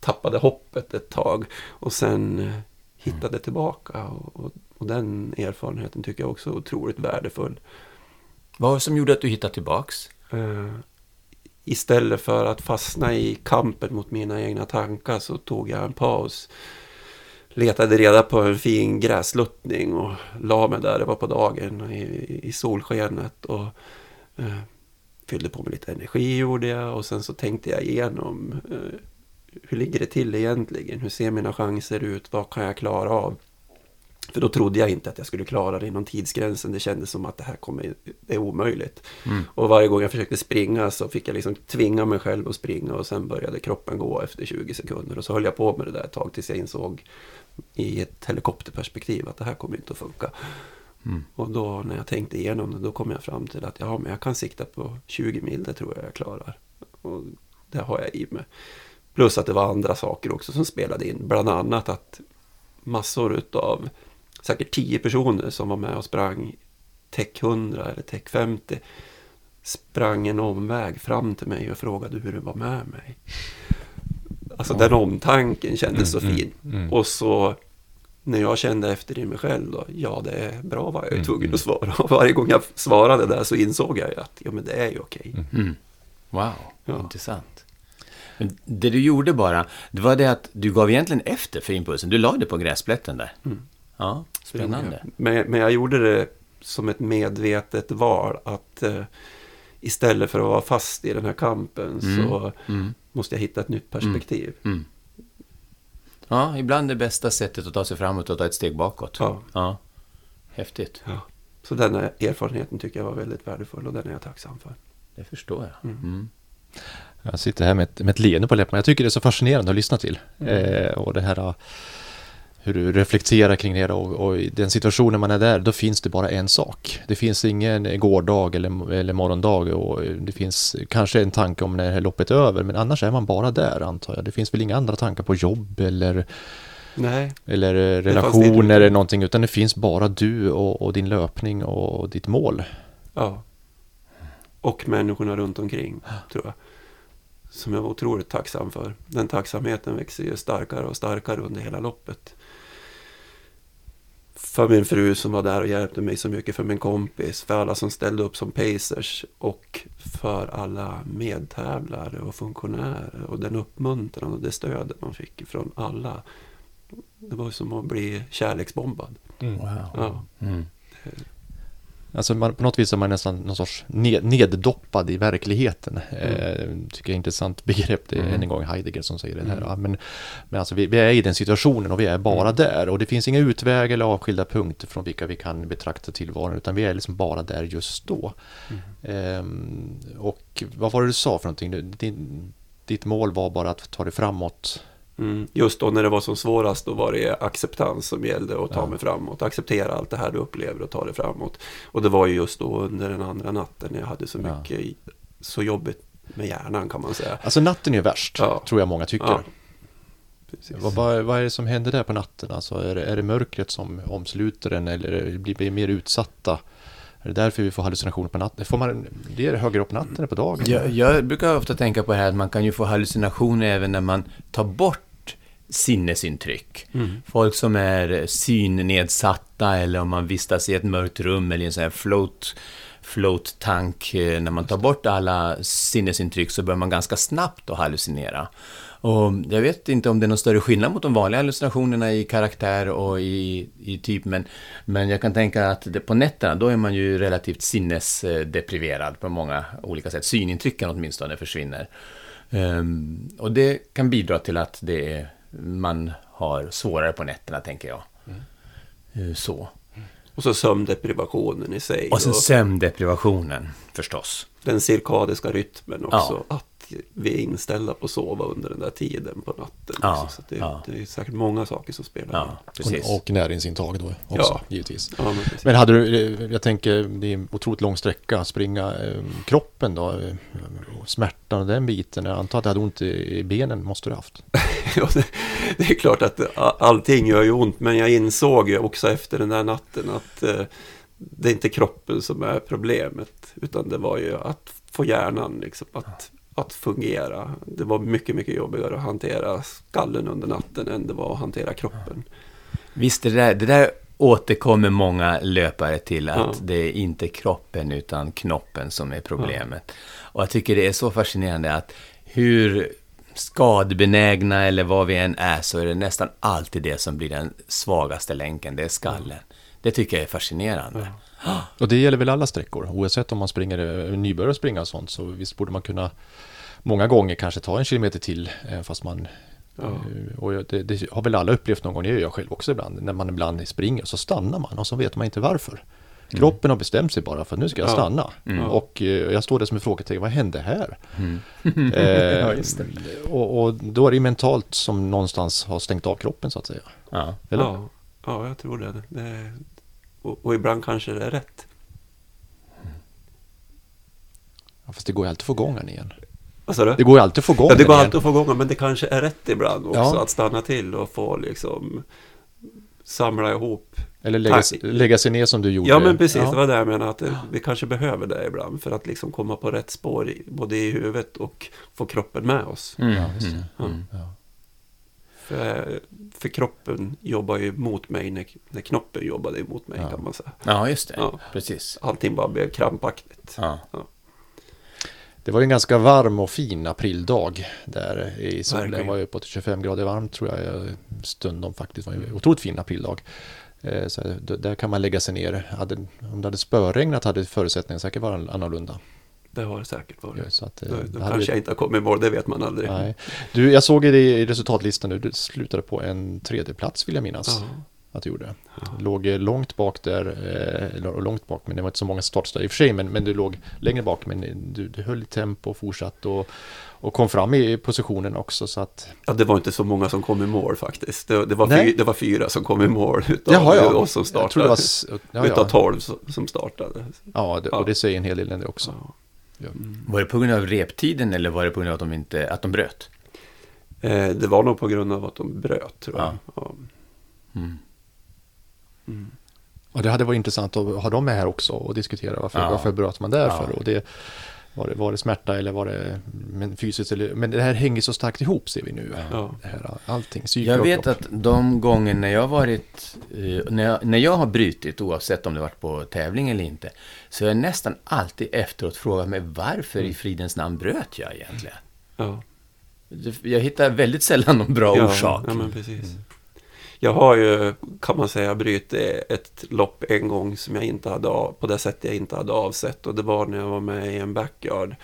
tappade hoppet ett tag och sen eh, hittade tillbaka. Och, och, och den erfarenheten tycker jag också är otroligt värdefull. Vad var det som gjorde att du hittade tillbaks? Eh, istället för att fastna i kampen mot mina egna tankar så tog jag en paus. Letade reda på en fin gräsluttning och la mig där det var på dagen i, i solskenet. Och fyllde på med lite energi gjorde jag och sen så tänkte jag igenom eh, hur ligger det till egentligen? Hur ser mina chanser ut? Vad kan jag klara av? För då trodde jag inte att jag skulle klara det inom tidsgränsen. Det kändes som att det här kommer, det är omöjligt. Mm. Och varje gång jag försökte springa så fick jag liksom tvinga mig själv att springa och sen började kroppen gå efter 20 sekunder. Och så höll jag på med det där ett tag tills jag insåg i ett helikopterperspektiv att det här kommer inte att funka. Mm. Och då när jag tänkte igenom det, då kom jag fram till att ja, men jag kan sikta på 20 mil, det tror jag jag klarar. Och det har jag i mig. Plus att det var andra saker också som spelade in. Bland annat att massor utav, säkert 10 personer som var med och sprang Tech 100 eller Tech 50 sprang en omväg fram till mig och frågade hur det var med mig. Alltså den omtanken kändes så fin. mm. Och så när jag kände efter i mig själv då, ja det är bra vad jag Mm, tvungen mm. att svara. Och varje gång jag svarade där så insåg jag att, ja men det är ju okej. Mm. Wow, Ja. intressant. Men det du gjorde bara, det var det att du gav egentligen efter för impulsen. Du la det på gräsplätten där. Mm. Ja, spännande. Men, men jag gjorde det som ett medvetet val att eh, istället för att vara fast i den här kampen Mm. så Mm. måste jag hitta ett nytt perspektiv. Mm. Ja, ibland det bästa sättet att ta sig framåt och ta ett steg bakåt. Ja. ja. Häftigt. Ja. Så den här erfarenheten tycker jag var väldigt värdefull och den är jag tacksam för. Det förstår jag. Mm. Mm. Jag sitter här med ett, med ett leende på läpparna. Jag tycker det är så fascinerande att lyssna till. Mm. Eh, och det här uh, hur du reflekterar kring det och, och i den situationen man är där, då finns det bara en sak. Det finns ingen gårdag eller, eller morgondag och det finns kanske en tanke om när det här loppet är över, men annars är man bara där antar jag. Det finns väl inga andra tankar på jobb eller, Nej, eller eh, relationer eller någonting, utan det finns bara du och, och din löpning och ditt mål. ja. Och människorna runt omkring, tror jag. Som jag var otroligt tacksam för. Den tacksamheten växer ju starkare och starkare under hela loppet. För min fru som var där och hjälpte mig så mycket, för min kompis, för alla som ställde upp som pacers och för alla medtävlare och funktionärer och den uppmuntran och det stödet man fick från alla. Det var som att bli kärleksbombad. Wow. Ja. Mm. Alltså man, på något vis är man nästan någon sorts ned, neddoppad i verkligheten. Eh, tycker jag är ett intressant begrepp. Det är Mm. än en gång Heidegger som säger det här. Mm. Men, men alltså vi, vi är i den situationen och vi är bara Mm. där. Och det finns inga utvägar eller avskilda punkter från vilka vi kan betrakta tillvaron. Utan vi är liksom bara där just då. Mm. Ehm, och vad var det du sa för någonting? Din, ditt mål var bara att ta dig framåt. Mm. Just då när det var som svårast, då var det acceptans som gällde att ta Ja. mig framåt. Acceptera allt det här du upplever och ta det framåt. Och det var ju just då under den andra natten när jag hade så Ja. mycket, så jobbigt med hjärnan kan man säga. Alltså natten är värst, Ja. tror jag många tycker. Vad, vad, vad är det som händer där på natten? Alltså, är, det, är det mörkret som omsluter en eller blir vi mer utsatta? Är det därför vi får hallucinationer på natten? Får man, det är det högre upp på natten eller på dagen? Jag, jag brukar ofta tänka på det här att man kan ju få hallucinationer även när man tar bort sinnesintryck. Mm. Folk som är synnedsatta eller om man vistas i ett mörkt rum eller i en sån här float, float tank. eh, När man tar bort alla sinnesintryck så börjar man ganska snabbt att hallucinera. Och jag vet inte om det är någon större skillnad mot de vanliga hallucinationerna i karaktär och i, i typ, men, men jag kan tänka att det, på nätterna, då är man ju relativt sinnesdepriverad på många olika sätt. Synintrycken åtminstone försvinner. Ehm, och det kan bidra till att det är, man har svårare på nätterna, tänker jag. Eh, Så. Och så sömndeprivationen i sig. Och sen och sömndeprivationen, förstås. den cirkadiska rytmen också. Ja. Att vi är inställda på att sova under den där tiden på natten. Ja, också. Så att det, ja. det är säkert många saker som spelar Ja, in. precis. Och, och näringsintag då också, Ja. givetvis. Ja, men. Men hade du, eh, jag tänker, det är en otroligt lång sträcka, springa eh, kroppen då, eh, smärtan och den biten. Jag antar att du hade ont i benen, måste du ha haft. Ja, det, det är klart att allting gör ju ont, men jag insåg ju också efter den där natten att det är inte kroppen som är problemet, utan det var ju att få hjärnan liksom, att, att fungera. Det var mycket, mycket jobbigare att hantera skallen under natten än det var att hantera kroppen. Visst, det där, det där återkommer många löpare till, att Ja. det är inte kroppen utan knoppen som är problemet. Och jag tycker det är så fascinerande att hur skadebenägna eller vad vi än är, så är det nästan alltid det som blir den svagaste länken, det är skallen. Det tycker jag är fascinerande. Och det gäller väl alla sträckor, oavsett om man springer, eh, nybörjare springa och sånt, så visst borde man kunna många gånger kanske ta en kilometer till, eh, fast man Ja. eh, Och det, det har väl alla upplevt någon gång, det gör jag själv också ibland, när man ibland springer så stannar man och så vet man inte varför. Kroppen har bestämt sig bara för att nu ska jag Ja. stanna. Mm. Och jag står där som en frågetecken, vad hände här? Mm. Eh, Ja, och, och då är det ju mentalt som någonstans har stängt av kroppen så att säga. Ja. Eller? Ja, ja, jag tror det. det. Och, och ibland kanske det är rätt. Ja, fast det går ju alltid att få igång den igen. Vad sa du? Det går ju alltid att få igång Ja, det går alltid att få igång men det kanske är rätt ibland också Ja. att stanna till och få liksom samla ihop. Eller lägga, lägga sig ner som du gjorde. Ja men precis, Ja. det var det jag menade att det, vi kanske behöver det ibland för att liksom komma på rätt spår både i huvudet och få kroppen med oss. Mm. Ja, Mm. Mm. Ja. För, för kroppen jobbar ju mot mig när, när knoppen jobbade emot mig Ja. kan man säga. Ja, just det. Ja. Precis. Allting bara blev krampaktigt. Ja. Det var ju en ganska varm och fin aprildag där i solen. Det var ju på 25 grader varmt tror jag stundom faktiskt. Det var en otroligt fin aprildag. Eh, Så där kan man lägga sig ner. Om det hade spöregnat hade förutsättningarna säkert varit annorlunda. Det har det säkert varit. Så att, eh, Då, det hade kanske jag inte har kommit i mål, det vet man aldrig. Nej. Du, jag såg i det- i resultatlistan nu, du slutade på en tredje plats vill jag minnas Ja. att du gjorde. Ja. Låg eh, långt bak där, eh, eller långt bak, men det var inte så många startställen i och för sig, men, men du låg längre bak, men du, du höll i tempo och fortsatte och, och kom fram i positionen också så att Ja, det var inte så många som kom i mål faktiskt. Det, det, var, Nej. fy, det var fyra som kom i mål utav Jaha, ja. oss som Jag tror startade. det var, s- ja, Utav ja. tolv som, som startade. ja, det, och det säger en hel del det också. Ja. Var det på grund av reptiden eller var det på grund av att de, inte, att de bröt? Eh, det var nog på grund av att de bröt tror jag. Ja. Ja. Mm. Mm. Och det hade varit intressant att ha dem med här också och diskutera varför, Ja. varför bröt man därför. Ja. Och det, var, det, var det smärta eller var det men fysiskt? Eller, men det här hänger så starkt ihop ser vi nu. Ja. Det här, allting, Jag vet att de gånger när jag varit, eh, när jag, när jag har brutit, oavsett om det varit på tävling eller inte, så har jag nästan alltid efteråt frågat mig varför i fridens namn bröt jag egentligen? Ja. Jag hittar väldigt sällan någon bra ja, orsak. Ja, men precis. Jag har ju, kan man säga, brutit ett lopp en gång som jag inte hade av, på det sättet jag inte hade avsett. Och det var när jag var med i en backyard.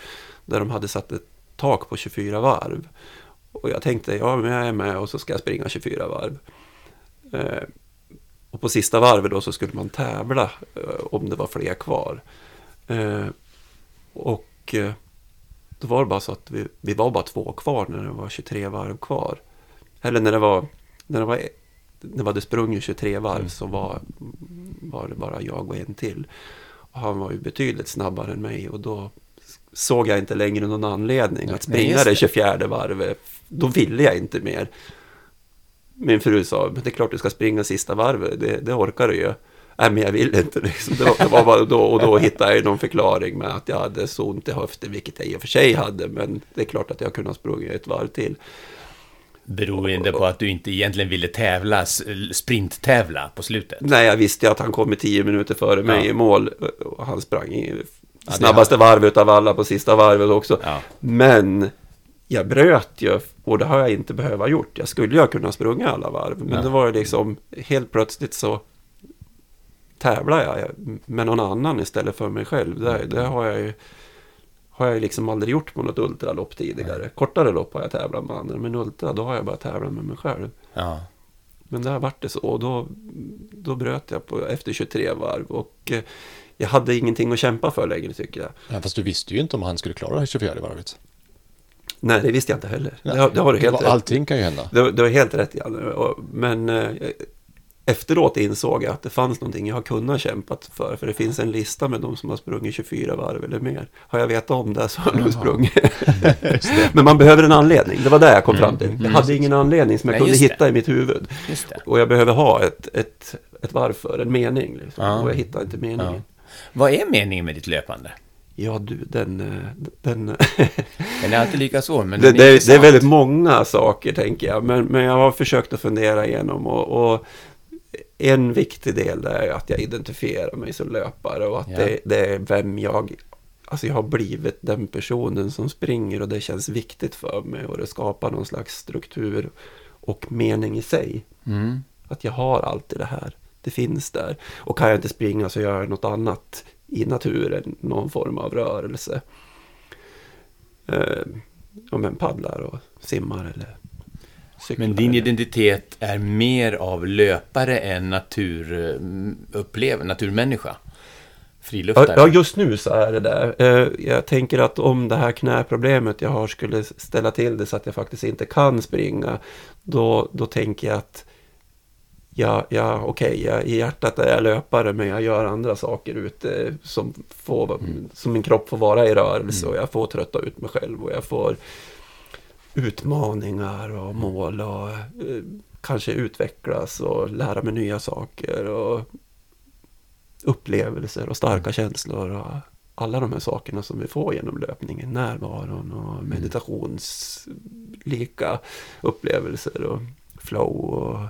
Där de hade satt ett tak på 24 varv. Och jag tänkte, ja men jag är med och så ska jag springa 24 varv. Eh, och på sista varvet då så skulle man tävla eh, om det var fler kvar. Eh, och eh, då var det bara så att vi, vi var bara två kvar när det var 23 varv kvar. Eller när det var, när det var, när vi hade sprungit 23 varv så var, var det bara jag och en till. Och han var ju betydligt snabbare än mig och då såg jag inte längre någon anledning att springa det. 24 varvet. Då ville jag inte mer. Min fru sa, men det är klart du ska springa sista varvet, det, det orkar du ju. Nej, men jag vill inte liksom. Det var, det var bara då, och då hittade jag någon förklaring med att jag hade så ont i höften, vilket jag i och för sig hade, men det är klart att jag kunde ha sprungit ett varv till. Beroende på att du inte egentligen ville tävla, sprinttävla på slutet. Nej, jag visste att han kom i tio minuter före mig Ja. i mål. Och han sprang i det snabbaste varvet av alla på sista varvet också. Ja. Men jag bröt ju och det har jag inte behövt gjort. Jag skulle ju ha kunnat sprunga alla varv. Men Ja. det var ju liksom helt plötsligt så tävlar jag med någon annan istället för mig själv. Det, det har jag ju har jag liksom aldrig gjort på något ultralopp tidigare. Kortare lopp har jag tävlat med andra, men ultra då har jag bara tävlat med mig själv. Ja. Men där vart det så och då, då bröt jag på, efter 23 varv och eh, jag hade ingenting att kämpa för längre tycker jag. Ja, fast du visste ju inte om han skulle klara det här 24 varvet. Nej, det visste jag inte heller. Det, har- det har du helt var- rätt Allting kan ju hända. Det, det var helt rätt Janne. Men eh, efteråt insåg jag att det fanns någonting jag har kunnat kämpat för. För det finns en lista med de som har sprungit 24 varv eller mer. Har jag vetat om det så har jag nog sprungit. Men man behöver en anledning. Det var det jag kom fram till. Jag mm, hade ingen anledning som jag Nej, kunde det. hitta i mitt huvud. Det. Och jag behöver ha ett, ett, ett varför, en mening. Liksom. Och jag hittar inte meningen. Vad är meningen med ditt löpande? Ja, du, den... den Den är alltid lika svår, men det, den är det, det är väldigt många saker, tänker jag. Men, men jag har försökt att fundera igenom. Och, och en viktig del är att jag identifierar mig som löpare. Och att Ja. det, det är vem jag... Alltså jag har blivit den personen som springer och det känns viktigt för mig. Och det skapar någon slags struktur och mening i sig. Mm. Att jag har alltid det här. Det finns där. Och kan jag inte springa så gör jag något annat i naturen. Någon form av rörelse. Eh, ja men paddlar och simmar eller cyklar. Men din identitet är mer av löpare än naturupplev, naturmänniska? Friluftare? Ja, ja, just nu så är det där. Eh, Jag tänker att om det här knäproblemet jag har skulle ställa till det så att jag faktiskt inte kan springa, då, då tänker jag att ja, ja okej, okay, i hjärtat är jag löpare men jag gör andra saker ute som, får, mm. som min kropp får vara i rörelse mm. och jag får trötta ut mig själv och jag får utmaningar och mål och eh, kanske utvecklas och lära mig nya saker och upplevelser och starka känslor och alla de här sakerna som vi får genom löpningen, närvaron och mm. meditationslika upplevelser och flow och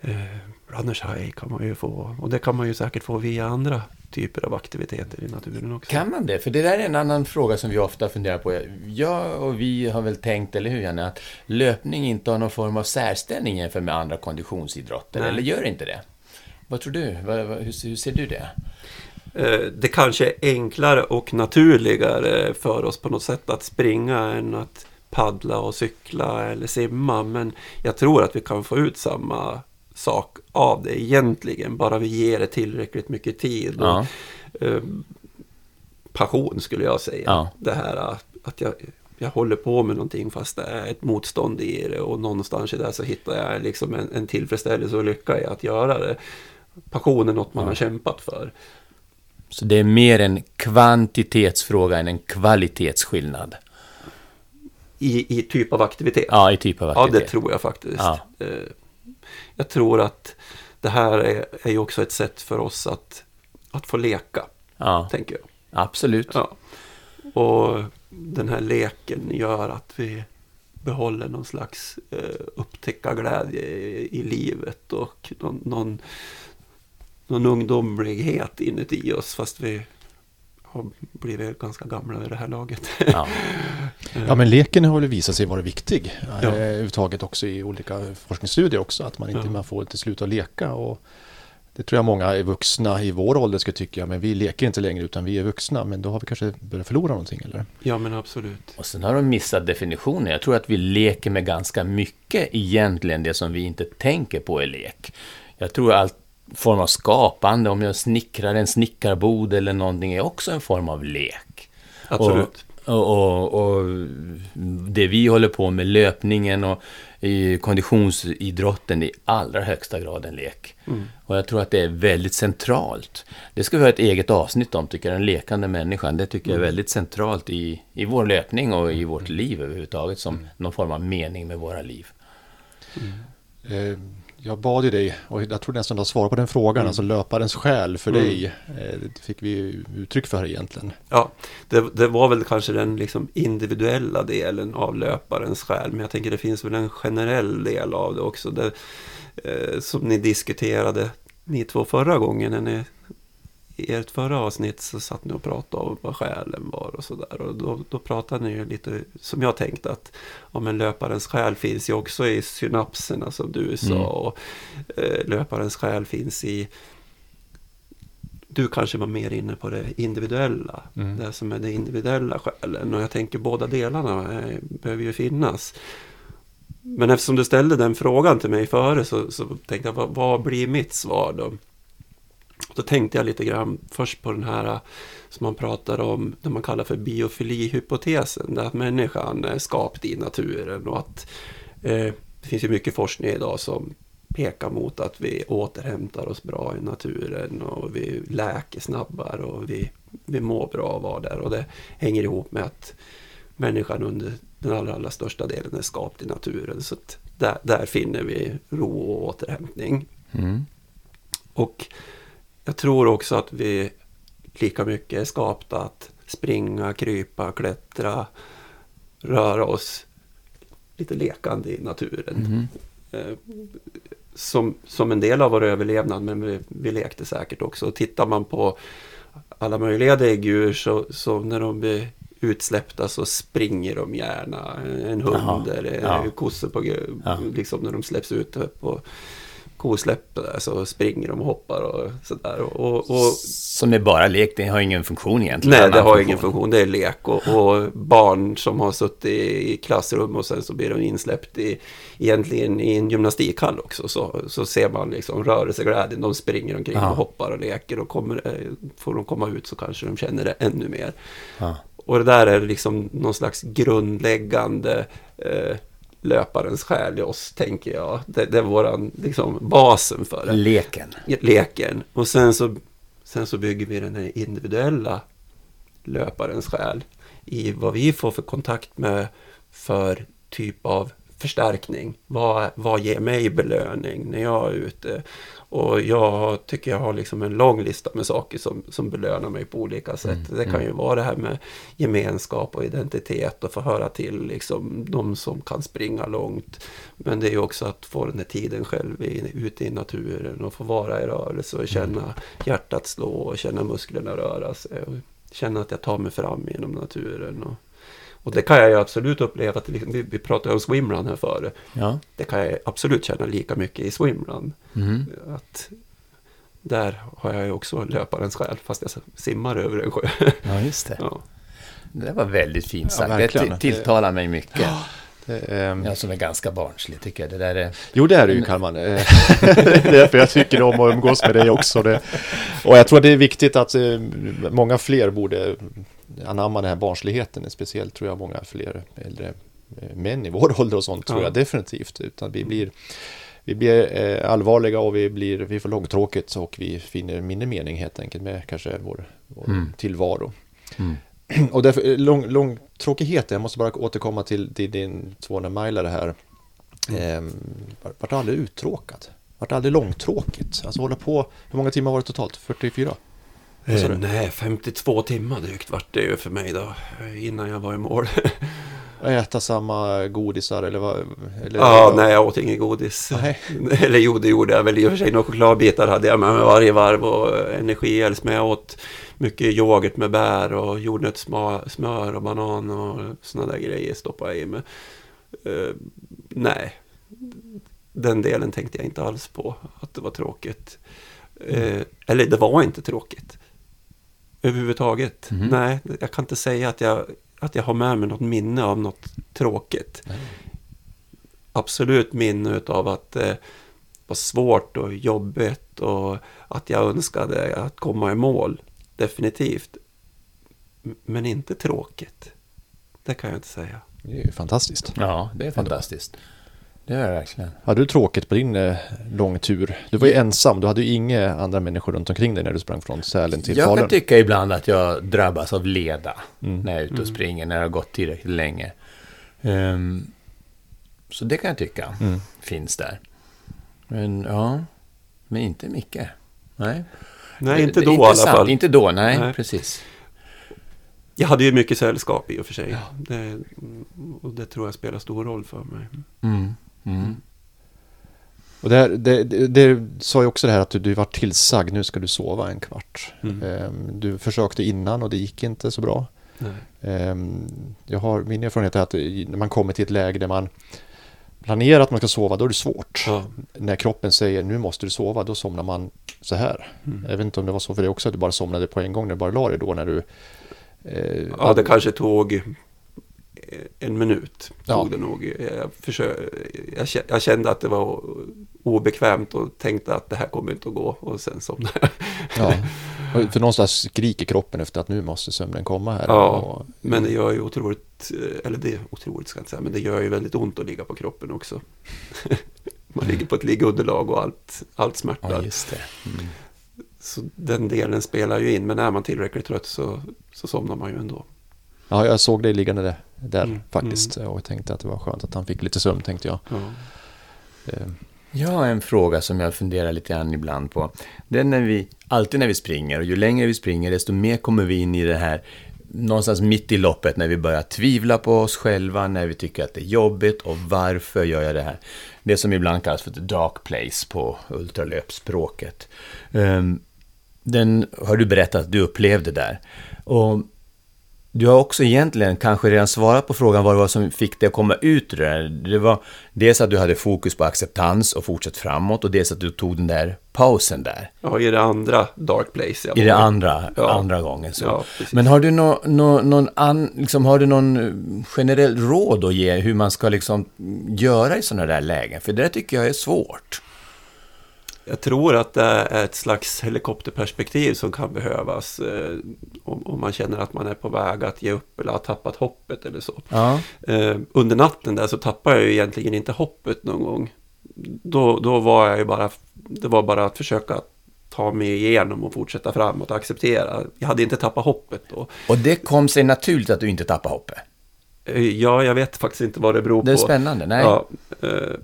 eh, runners high kan man ju få. Och det kan man ju säkert få via andra typer av aktiviteter i naturen också. Kan man det? För det där är en annan fråga som vi ofta funderar på. Jag och vi har väl tänkt, eller hur Janne, att löpning inte har någon form av särställning jämfört med andra konditionsidrotter, Nej. eller gör inte det? Vad tror du? Hur, ser du det? Eh, det kanske är enklare och naturligare för oss på något sätt att springa än att paddla och cykla eller simma. Men jag tror att vi kan få ut samma sak av det egentligen. Bara vi ger det tillräckligt mycket tid. Och, ja. eh, passion skulle jag säga. Ja. Det här att jag, jag håller på med någonting fast det är ett motstånd i det. Och någonstans i det så hittar jag liksom en, en tillfredsställelse och lycka i att göra det. Passion är något man ja. har kämpat för. Så det är mer en kvantitetsfråga än en kvalitetsskillnad? I, i typ av aktivitet? Ja, i typ av aktivitet. Ja, det tror jag faktiskt. Ja. Jag tror att det här är, är ju också ett sätt för oss att, att få leka, ja. tänker jag. Absolut. Ja. Och den här leken gör att vi behåller någon slags eh, upptäckarglädje i, i livet och någon, någon någon ungdomlighet inuti oss fast vi har blivit ganska gamla vid det här laget. Ja, ja men leken har väl visat sig vara viktig ja. eh, överhuvudtaget också i olika forskningsstudier också. Att man inte ja. man får till slut att leka. Och det tror jag många är vuxna i vår ålder ska tycka, men vi leker inte längre utan vi är vuxna. Men då har vi kanske börjat förlora någonting eller? Ja men absolut. Och sen har de missat definitionen. Jag tror att vi leker med ganska mycket egentligen det som vi inte tänker på är lek. Jag tror allt form av skapande. Om jag snickrar en snickarbod eller någonting är också en form av lek. Absolut. Och, och, och, och det vi håller på med, löpningen och i konditionsidrotten, är i allra högsta grad en lek. Mm. Och jag tror att det är väldigt centralt. Det ska vi ha ett eget avsnitt om, tycker jag, den lekande människan. Det tycker jag är mm. väldigt centralt i, i vår löpning och i vårt liv överhuvudtaget, som mm. någon form av mening med våra liv. Mm. Jag bad ju dig, och jag tror nästan du har svarat på den frågan, mm. alltså löparens själ för mm. dig. Eh, det fick vi uttryck för egentligen. Ja, det, det, var väl kanske den liksom individuella delen av löparens själ, men jag tänker det finns väl en generell del av det också. Det, eh, som ni diskuterade, ni två förra gången när ni i ert förra avsnitt så satt ni och pratade om vad själen var och sådär. Och då, då pratade ni ju lite som jag tänkte att om en löparens själ finns ju också i synapserna som du sa. Mm. Och eh, löparens själ finns i du kanske var mer inne på det individuella. Mm. Det som är det individuella själen. Och jag tänker båda delarna är, behöver ju finnas. Men eftersom du ställde den frågan till mig före så, så tänkte jag, vad, vad blir mitt svar då? Då tänkte jag lite grann först på den här som man pratar om, det man kallar för biofilihypotesen, att människan är skapt i naturen och att eh, det finns ju mycket forskning idag som pekar mot att vi återhämtar oss bra i naturen och vi läker snabbare och vi, vi mår bra av att vara där och det hänger ihop med att människan under den allra, allra största delen är skapt i naturen så där, där finner vi ro och återhämtning. Mm. Och jag tror också att vi lika mycket är skapta att springa, krypa, klättra, röra oss lite lekande i naturen. Mm. Som, som en del av vår överlevnad, men vi, vi lekte säkert också. Och tittar man på alla möjliga däggdjur så, så när de blir utsläppta så springer de gärna. En hund Jaha, eller ja. kossor på, liksom när de släpps ut på kosläpp så springer de och hoppar och sådär. Och, och, som är bara lek, det har ingen funktion egentligen? Nej, det har funktion. ingen funktion, det är lek. Och, och, barn som har suttit i klassrum och sen så blir de insläppt i, egentligen i en gymnastikhall också. Så, så ser man liksom rörelseglädjen, de springer omkring Aha. och hoppar och leker och kommer, eh, får de komma ut så kanske de känner det ännu mer. Aha. Och det där är liksom någon slags grundläggande eh, löparens själ i oss, tänker jag. Det, det är våran, liksom, basen för det. Leken. Leken. Och sen så, sen så bygger vi den här individuella löparens själ i vad vi får för kontakt med för typ av förstärkning. Vad, vad ger mig belöning när jag är ute? Och jag tycker jag har liksom en lång lista med saker som, som belönar mig på olika sätt. Mm, det kan mm. ju vara det här med gemenskap och identitet och få höra till liksom de som kan springa långt. Men det är ju också att få den här tiden själv i, ute i naturen och få vara i rörelse och känna hjärtat slå och känna musklerna röra sig. Och känna att jag tar mig fram genom naturen. Och, och det kan jag ju absolut uppleva, att liksom, vi, vi pratade om swimrun här före. Ja. Det kan jag absolut känna lika mycket i swimrun. Mm. Att där har jag ju också löparens själ, fast jag simmar över en sjö. ja, just det. Ja. Det var väldigt fint Ja, sagt. det verkligen. till- tilltalar mig mycket. Det, ehm, Jag som är ganska barnslig tycker jag. Det där är... Jo, det är det ju Kalman. Eh, det är därför jag tycker om att umgås med dig också. Det. Och jag tror det är viktigt att eh, många fler borde anamma den här barnsligheten. Speciellt tror jag många fler äldre eh, män i vår ålder och sånt tror Ja. jag definitivt. Utan vi blir, vi blir eh, allvarliga och vi, blir, vi får långtråkigt och vi finner mindre mening helt enkelt med kanske vår, vår Mm. tillvaro. Mm. Och därför, eh, lång, långtråkigheten, jag måste bara återkomma till, till din 200-milare här. Ehm, var- vart aldrig uttråkad. Vart aldrig långtråkigt. Alltså hålla på, hur många timmar var det totalt? 44? Eh, nej, 52 timmar drygt vart det ju för mig då, innan jag var i mål. Äta samma godisar eller vad? Eller, ja, nej, jag åt inget godis. Nej. Eller jo, det gjorde jag väl i och för sig. Några chokladbitar hade jag med mig varje varv och energigels. Men jag åt mycket yoghurt med bär och jordnötssmör och banan och sådana där grejer stoppade jag i mig. Eh, nej, den delen tänkte jag inte alls på, att det var tråkigt. Eh, eller det var inte tråkigt. Överhuvudtaget. Mhm. Nej, jag kan inte säga att jag, att jag har med mig något minne av något tråkigt. Nej. Absolut minne av att det var svårt och jobbigt och att jag önskade att komma i mål. Definitivt. Men inte tråkigt. Det kan jag inte säga. Det är ju fantastiskt. Ja, det är fantastiskt. Det är det verkligen. Hade du tråkigt på din eh, långtur? Du var ju ensam, du hade ju inga andra människor runt omkring dig när du sprang från Sälen till Jag Falun. kan tycka ibland att jag drabbas av leda Mm. när jag är ute och springer, när det har gått tillräckligt länge. Ehm, så det kan jag tycka Mm. finns där. Men ja, men inte mycket. Nej, Nej, inte Det- då det i alla fall. Inte då, nej, Nej. precis. Jag hade ju mycket sällskap i och för sig. Det, och det tror jag spelar stor roll för mig. Mm. Mm. Och det, här, det, det, det sa ju också det här att du, du var tillsagd, nu ska du sova en kvart. Mm. Ehm, Du försökte innan och det gick inte så bra. Ehm, Jag har, min erfarenhet är att när man kommer till ett läge där man planerar att man ska sova, då är det svårt. Ja. När kroppen säger nu måste du sova, då somnar man så här. Mm. Jag vet inte om det var så för dig också, att du bara somnade på en gång när du bara la dig då när du... Eh, Ja, det kanske tog en minut. Ja. Tog det nog. Jag, försö- jag, kä- jag kände att det var obekvämt och tänkte att det här kommer inte att gå. Och sen somnade jag. Ja, för någonstans skriker kroppen efter att nu måste sömnen komma här. Ja, Och, Men det gör ju otroligt, eh, eller det är otroligt ska jag inte säga, men det gör ju väldigt ont att ligga på kroppen också. Man ligger på ett liggunderlag och allt, allt smärtar. Ja, just det. Mm. Så den delen spelar ju in, men är man tillräckligt trött så, så somnar man ju ändå. Ja, jag såg dig liggande där, där Mm, faktiskt. Och jag tänkte att det var skönt att han fick lite sömn, tänkte jag. Ja. Eh, Jag har en fråga som jag funderar lite grann ibland på. Det är när vi, alltid när vi springer, och ju längre vi springer, desto mer kommer vi in i det här någonstans mitt i loppet när vi börjar tvivla på oss själva, när vi tycker att det är jobbigt och varför gör jag det här? Det som ibland kallas för the dark place på ultralöpspråket. Um, den har du berättat att du upplevde där. Och du har också egentligen kanske redan svarat på frågan vad det var som fick dig att komma ut ur det där. Det var dels att du hade fokus på acceptans och fortsatt framåt och dels att du tog den där pausen där. ja, i det andra Dark Place. I det andra, Ja. andra gången. Så. Ja. Men har du nå, nå, någon, an, liksom, har du någon eh, generell råd att ge hur man ska liksom göra i sådana där lägen? För det där tycker jag är svårt. Jag tror att det är ett slags helikopterperspektiv som kan behövas eh, om, om, man känner att man är på väg att ge upp eller har tappat hoppet eller så. Ja. Eh, under natten där så tappade jag ju egentligen inte hoppet någon gång. Då, då var jag ju bara, det var bara att försöka ta mig igenom och fortsätta framåt och acceptera. Jag hade inte tappat hoppet då. Och det kom sig naturligt att du inte tappade hoppet? Eh, ja, jag vet faktiskt inte vad det beror på. Det är spännande, nej. Ja, eh,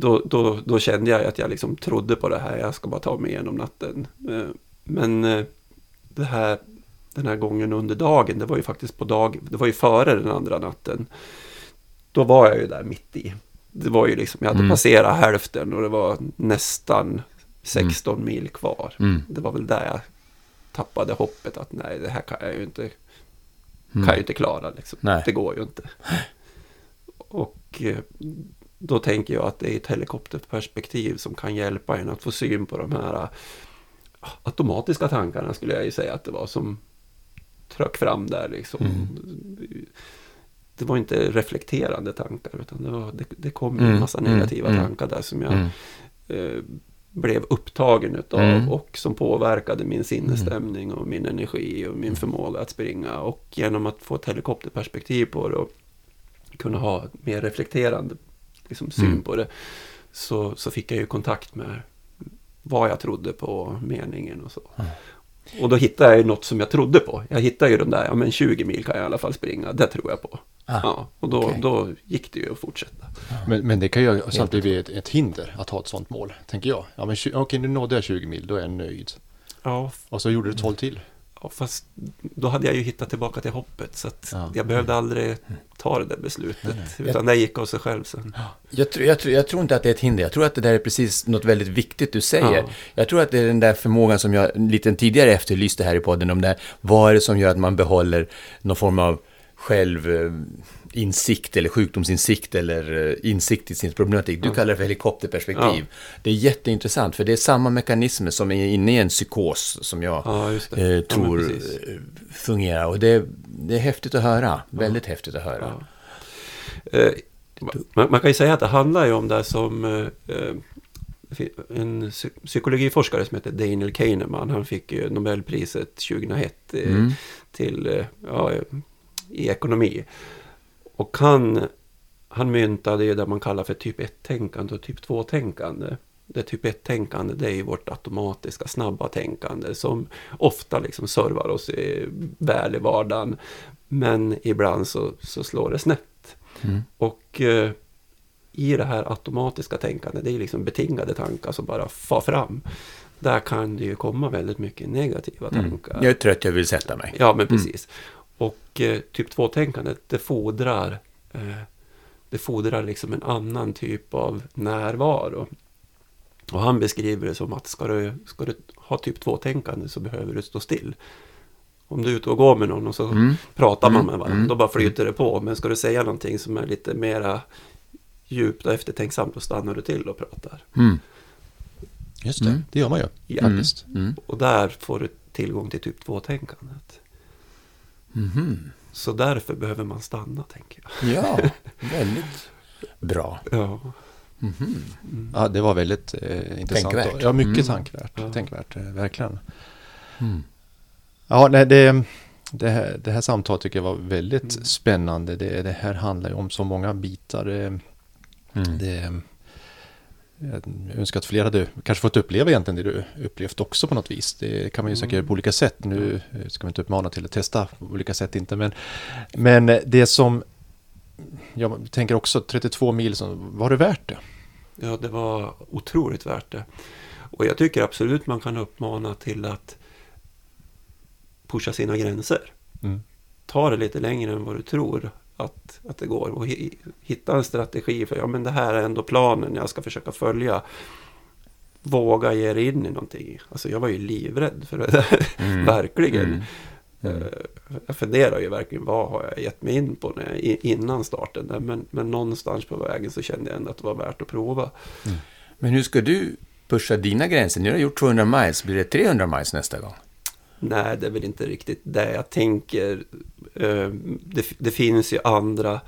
då, då, då kände jag att jag liksom trodde på det här. Jag ska bara ta mig igenom natten. Eh, men eh, det här, den här gången under dagen, det var ju faktiskt på dag, det var ju före den andra natten. Då var jag ju där mitt i. Det var ju liksom, jag hade Mm. passerat hälften och det var nästan 16 Mm. mil kvar. Det var väl där jag tappade hoppet att nej, det här kan jag ju inte, kan jag ju inte klara. Liksom. Det går ju inte. Och eh, då tänker jag att det är ett helikopterperspektiv som kan hjälpa en att få syn på de här eh, automatiska tankarna skulle jag ju säga att det var som tröck fram där liksom. Det var inte reflekterande tankar utan det, var, det, det kom Mm, en massa mm, negativa mm. tankar där som jag Mm. eh, blev upptagen utav Mm. och som påverkade min sinnesstämning och min energi och min förmåga att springa. Och genom att få ett helikopterperspektiv på det och kunna ha mer reflekterande liksom, syn Mm. på det så, så fick jag ju kontakt med vad jag trodde på meningen och så. Och då hittade jag ju något som jag trodde på. Jag hittade ju de där, ja men 20 mil kan jag i alla fall springa, det tror jag på. Ah, ja, och då, okej. då gick det ju att fortsätta. Men, men det kan ju samtidigt bli ett, ett hinder att ha ett sånt mål, tänker jag. Ja, men okej, nu nådde jag 20 mil, då är jag nöjd. Ja, Och så gjorde du 12 till. Ja, fast då hade jag ju hittat tillbaka till hoppet så att Ja. jag behövde aldrig ta det där beslutet. Utan det gick av sig själv sen. Jag, tror- jag, tror- jag tror inte att det är ett hinder. Jag tror att det där är precis något väldigt viktigt du säger. Ja. Jag tror att det är den där förmågan som jag lite tidigare efterlyste här i podden. Om det här, vad är det som gör att man behåller någon form av självinsikt eller sjukdomsinsikt eller eh, insikt i sin problematik. Du kallar det för helikopterperspektiv. Det är jätteintressant för det är samma mekanismer som är inne i en psykos som jag Ja, eh, Ja, tror precis. eh, fungerar. Och det, det är häftigt att höra. Väldigt häftigt att höra. Ja. Eh, man, man kan ju säga att det handlar ju om det som eh, eh, en psy- psykologiforskare som heter Daniel Kahneman, han fick ju Nobelpriset 2001 eh, Mm. till, ja, i ekonomi. Och han, han myntade ju det man kallar för typ 1-tänkande och typ 2-tänkande. Det typ 1-tänkande det är ju vårt automatiska snabba tänkande som ofta liksom servar oss i, väl i vardagen. Men ibland så, så slår det snett. Mm. Och eh, i det här automatiska tänkandet, det är liksom betingade tankar som bara far fram. Där kan det ju komma väldigt mycket negativa Mm. tankar. Jag är trött, jag vill sätta mig. Ja, men precis. Och eh, typ 2-tänkandet, det fordrar, eh, det fordrar liksom en annan typ av närvaro. Och han beskriver det som att ska du, ska du ha typ 2-tänkande så behöver du stå still. Om du är ute och går med någon och så Mm. pratar man Mm, med varandra, mm, då bara flyter det på. Men ska du säga någonting som är lite mera djupt och eftertänksamt, då stannar du till och pratar. Mm. Just det, Mm. det gör man ju. Ja. Mm. Och där får du tillgång till typ 2-tänkandet. Mhm. Så därför behöver man stanna, tänker jag. Ja, väldigt bra. Ja. Ja, det var väldigt eh, intressant. Tänkvärt. Ja, mycket Mm. tänkvärt. Ja. tänkvärt eh, verkligen. Mm. Ja, nej, det, det, här, det här samtalet tycker jag var väldigt Mm. spännande. Det, det här handlar ju om så många bitar. eh, Mm. Det, jag önskar att fler hade kanske fått uppleva egentligen det du upplevt också på något vis. Det kan man ju säkert göra på olika sätt. Nu ska vi inte uppmana till att testa på olika sätt inte. Men, men det som, jag tänker också 32 mil, var det värt det? ja, det var otroligt värt det. Och jag tycker absolut man kan uppmana till att pusha sina gränser. Mm. Ta det lite längre än vad du tror att, att det går. Och hi- hitta en strategi för ja, men det här är ändå planen jag ska försöka följa. Våga ge dig in i någonting. Alltså jag var ju livrädd för det där. Mm. Verkligen. Mm. Mm. Jag funderar ju verkligen vad har jag gett mig in på när jag, innan starten. Men, men någonstans på vägen så kände jag ändå att det var värt att prova. Men hur ska du pusha dina gränser? Nu har du gjort 200 miles, blir det 300 miles nästa gång? Nej, det är väl inte riktigt det jag tänker. Eh, Det, det finns ju andra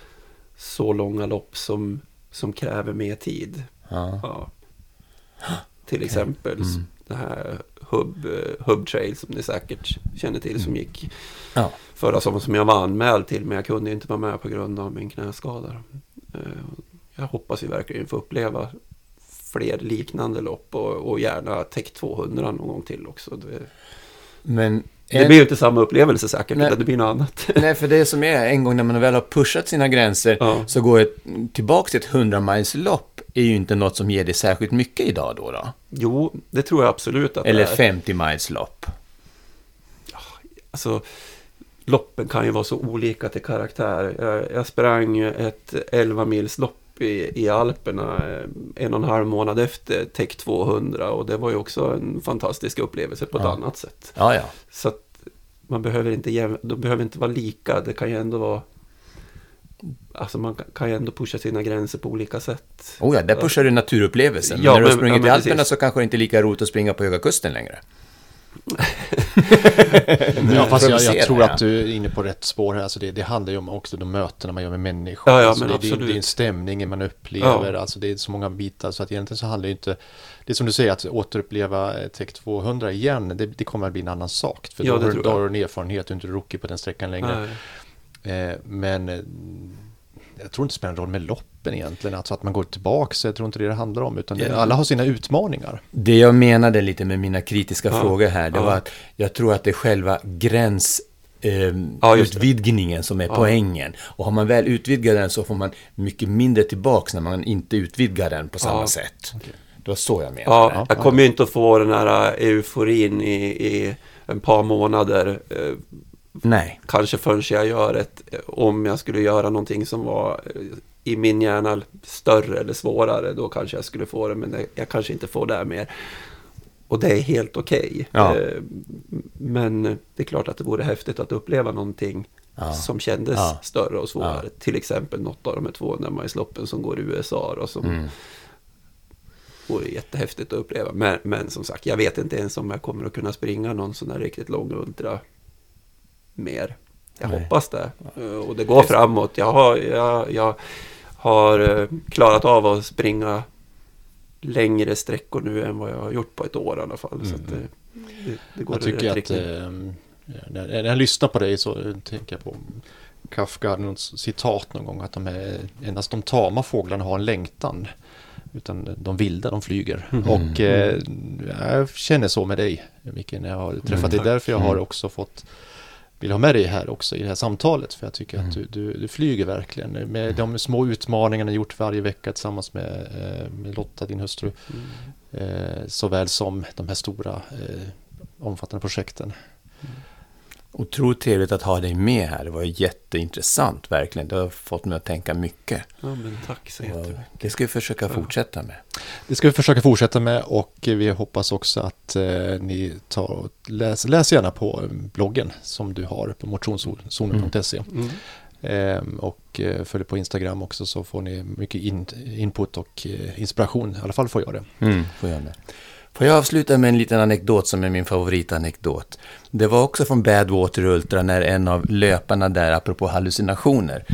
så långa lopp som, som kräver mer tid. Ja. Ja. till exempel. Mm. Det här Hub, eh, Hub Trail som ni säkert känner till som gick Mm. Ja. förra sommaren som jag var anmäld till men jag kunde inte vara med på grund av min knäskada. Eh, Jag hoppas ju verkligen få uppleva fler liknande lopp och, och gärna Tech 200 någon gång till också. Det, Men det en- blir ju inte samma upplevelse säkert, Nej. utan det blir något annat. Nej, för det som är, en gång när man väl har pushat sina gränser Ja. så går ett, tillbaka till ett 100 miles lopp är ju inte något som ger dig särskilt mycket idag då. då. Jo, det tror jag absolut att Eller det är. 50 miles lopp. Alltså, loppen kan ju vara så olika till karaktär. Jag, jag sprang ett 11 mils lopp i, i Alperna eh, en och en halv månad efter Tech 200 och det var ju också en fantastisk upplevelse på ett Ja. annat sätt. Ja, ja. Så att man behöver inte, de behöver inte vara lika. Det kan ju ändå vara... Alltså man kan- ju ändå pusha sina gränser på olika sätt. Oh ja, där pushar du naturupplevelsen. Ja, Men när du har sprungit ja, i Alperna precis. så kanske det inte är lika roligt att springa på Höga Kusten längre. Ja, fast jag, jag tror ja. att du är inne på rätt spår här. Alltså det, det handlar ju om också de mötena man gör med människor. Ja, ja, alltså men det, det, absolut. det är en stämning man upplever. Alltså det är så många bitar. Så att egentligen så handlar det inte... Det är som du säger, att återuppleva eh, Tech 200 igen. Det, det kommer att bli en annan sak. För Ja, då, har, då har du en erfarenhet. Du är inte rookie på den sträckan längre. Eh, men eh, jag tror inte det spelar någon roll med loppen egentligen. Alltså att man går tillbaka. Jag tror inte det det handlar om. Utan det, alla har sina utmaningar. Det jag menade lite med mina kritiska Ja, frågor här, det ja. var att jag tror att det är själva gräns... Eh, Ja, utvidgningen som är Ja. poängen. Och har man väl utvidgat den så får man mycket mindre tillbaks när man inte utvidgar den på samma sätt. Det var så jag menade. Ja, Ja, jag kommer ju inte att få den här euforin i, i en par månader. Eh, Nej. kanske förrän jag gör ett, om jag skulle göra någonting som var eh, i min hjärna större eller svårare, då kanske jag skulle få det, men jag kanske inte får det mer. Och det är helt okej. Ja. Eh, Men det är klart att det vore häftigt att uppleva någonting Ja. som kändes Ja. större och svårare. Till exempel något av de här 200 majsloppen som går i USA och som Mm. vore jättehäftigt att uppleva. Men, men som sagt, jag vet inte ens om jag kommer att kunna springa någon sån här riktigt lång ultra mer. Jag Nej. hoppas det. Och det går framåt. Jag har, jag, jag har eh, klarat av att springa längre sträckor nu än vad jag har gjort på ett år i alla fall. Så att det, det, det går Jag tycker att riktning. eh, när, jag lyssnar på dig så tänker jag på Kafka, hade något citat någon gång att de är, endast de tama fåglarna har en längtan. Utan de vilda, de flyger. Mm. Och eh, jag känner så med dig, Micke, när jag har träffat Mm, dig. Därför jag har Mm. också fått vill ha med dig här också i det här samtalet. För jag tycker Mm. att du, du, du flyger verkligen. Med de små utmaningarna du gjort varje vecka tillsammans med, eh, med Lotta, din hustru. Mm. Eh, såväl som de här stora eh, omfattande projekten. Otroligt trevligt att ha dig med här. Det var jätteintressant, verkligen. Du har fått mig att tänka mycket. Ja, men tack så Och jättemycket. det ska vi försöka fortsätta med. Det ska vi försöka fortsätta med och vi hoppas också att eh, ni tar och läs, läs gärna på bloggen som du har på motionszonen.se. Mm. Ehm, och eh, följ på Instagram också så får ni mycket in, input och eh, inspiration. I alla fall får jag det. Mm, får jag med. Får jag avsluta med en liten anekdot som är min favoritanekdot. Det var också från Badwater Ultra när en av löparna där, apropå hallucinationer,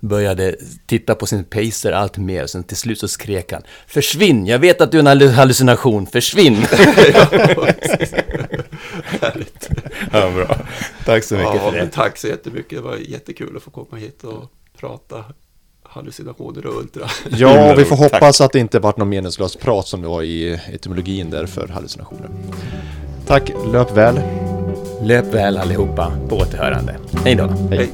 började titta på sin pacer allt mer. Sen till slut så skrek han Försvinn! Jag vet att du är en hallu- hallucination! Försvinn! ja, bra. Tack så mycket Ja, för det. tack så jättemycket. Det var jättekul att få komma hit och prata hallucinationer och ultra. Ja, vi får hoppas att det inte varit någon meningslös prat som det var i etymologin där för hallucinationer. Tack, löp väl. Löp väl allihopa, på återhörande. Hej då! Hej.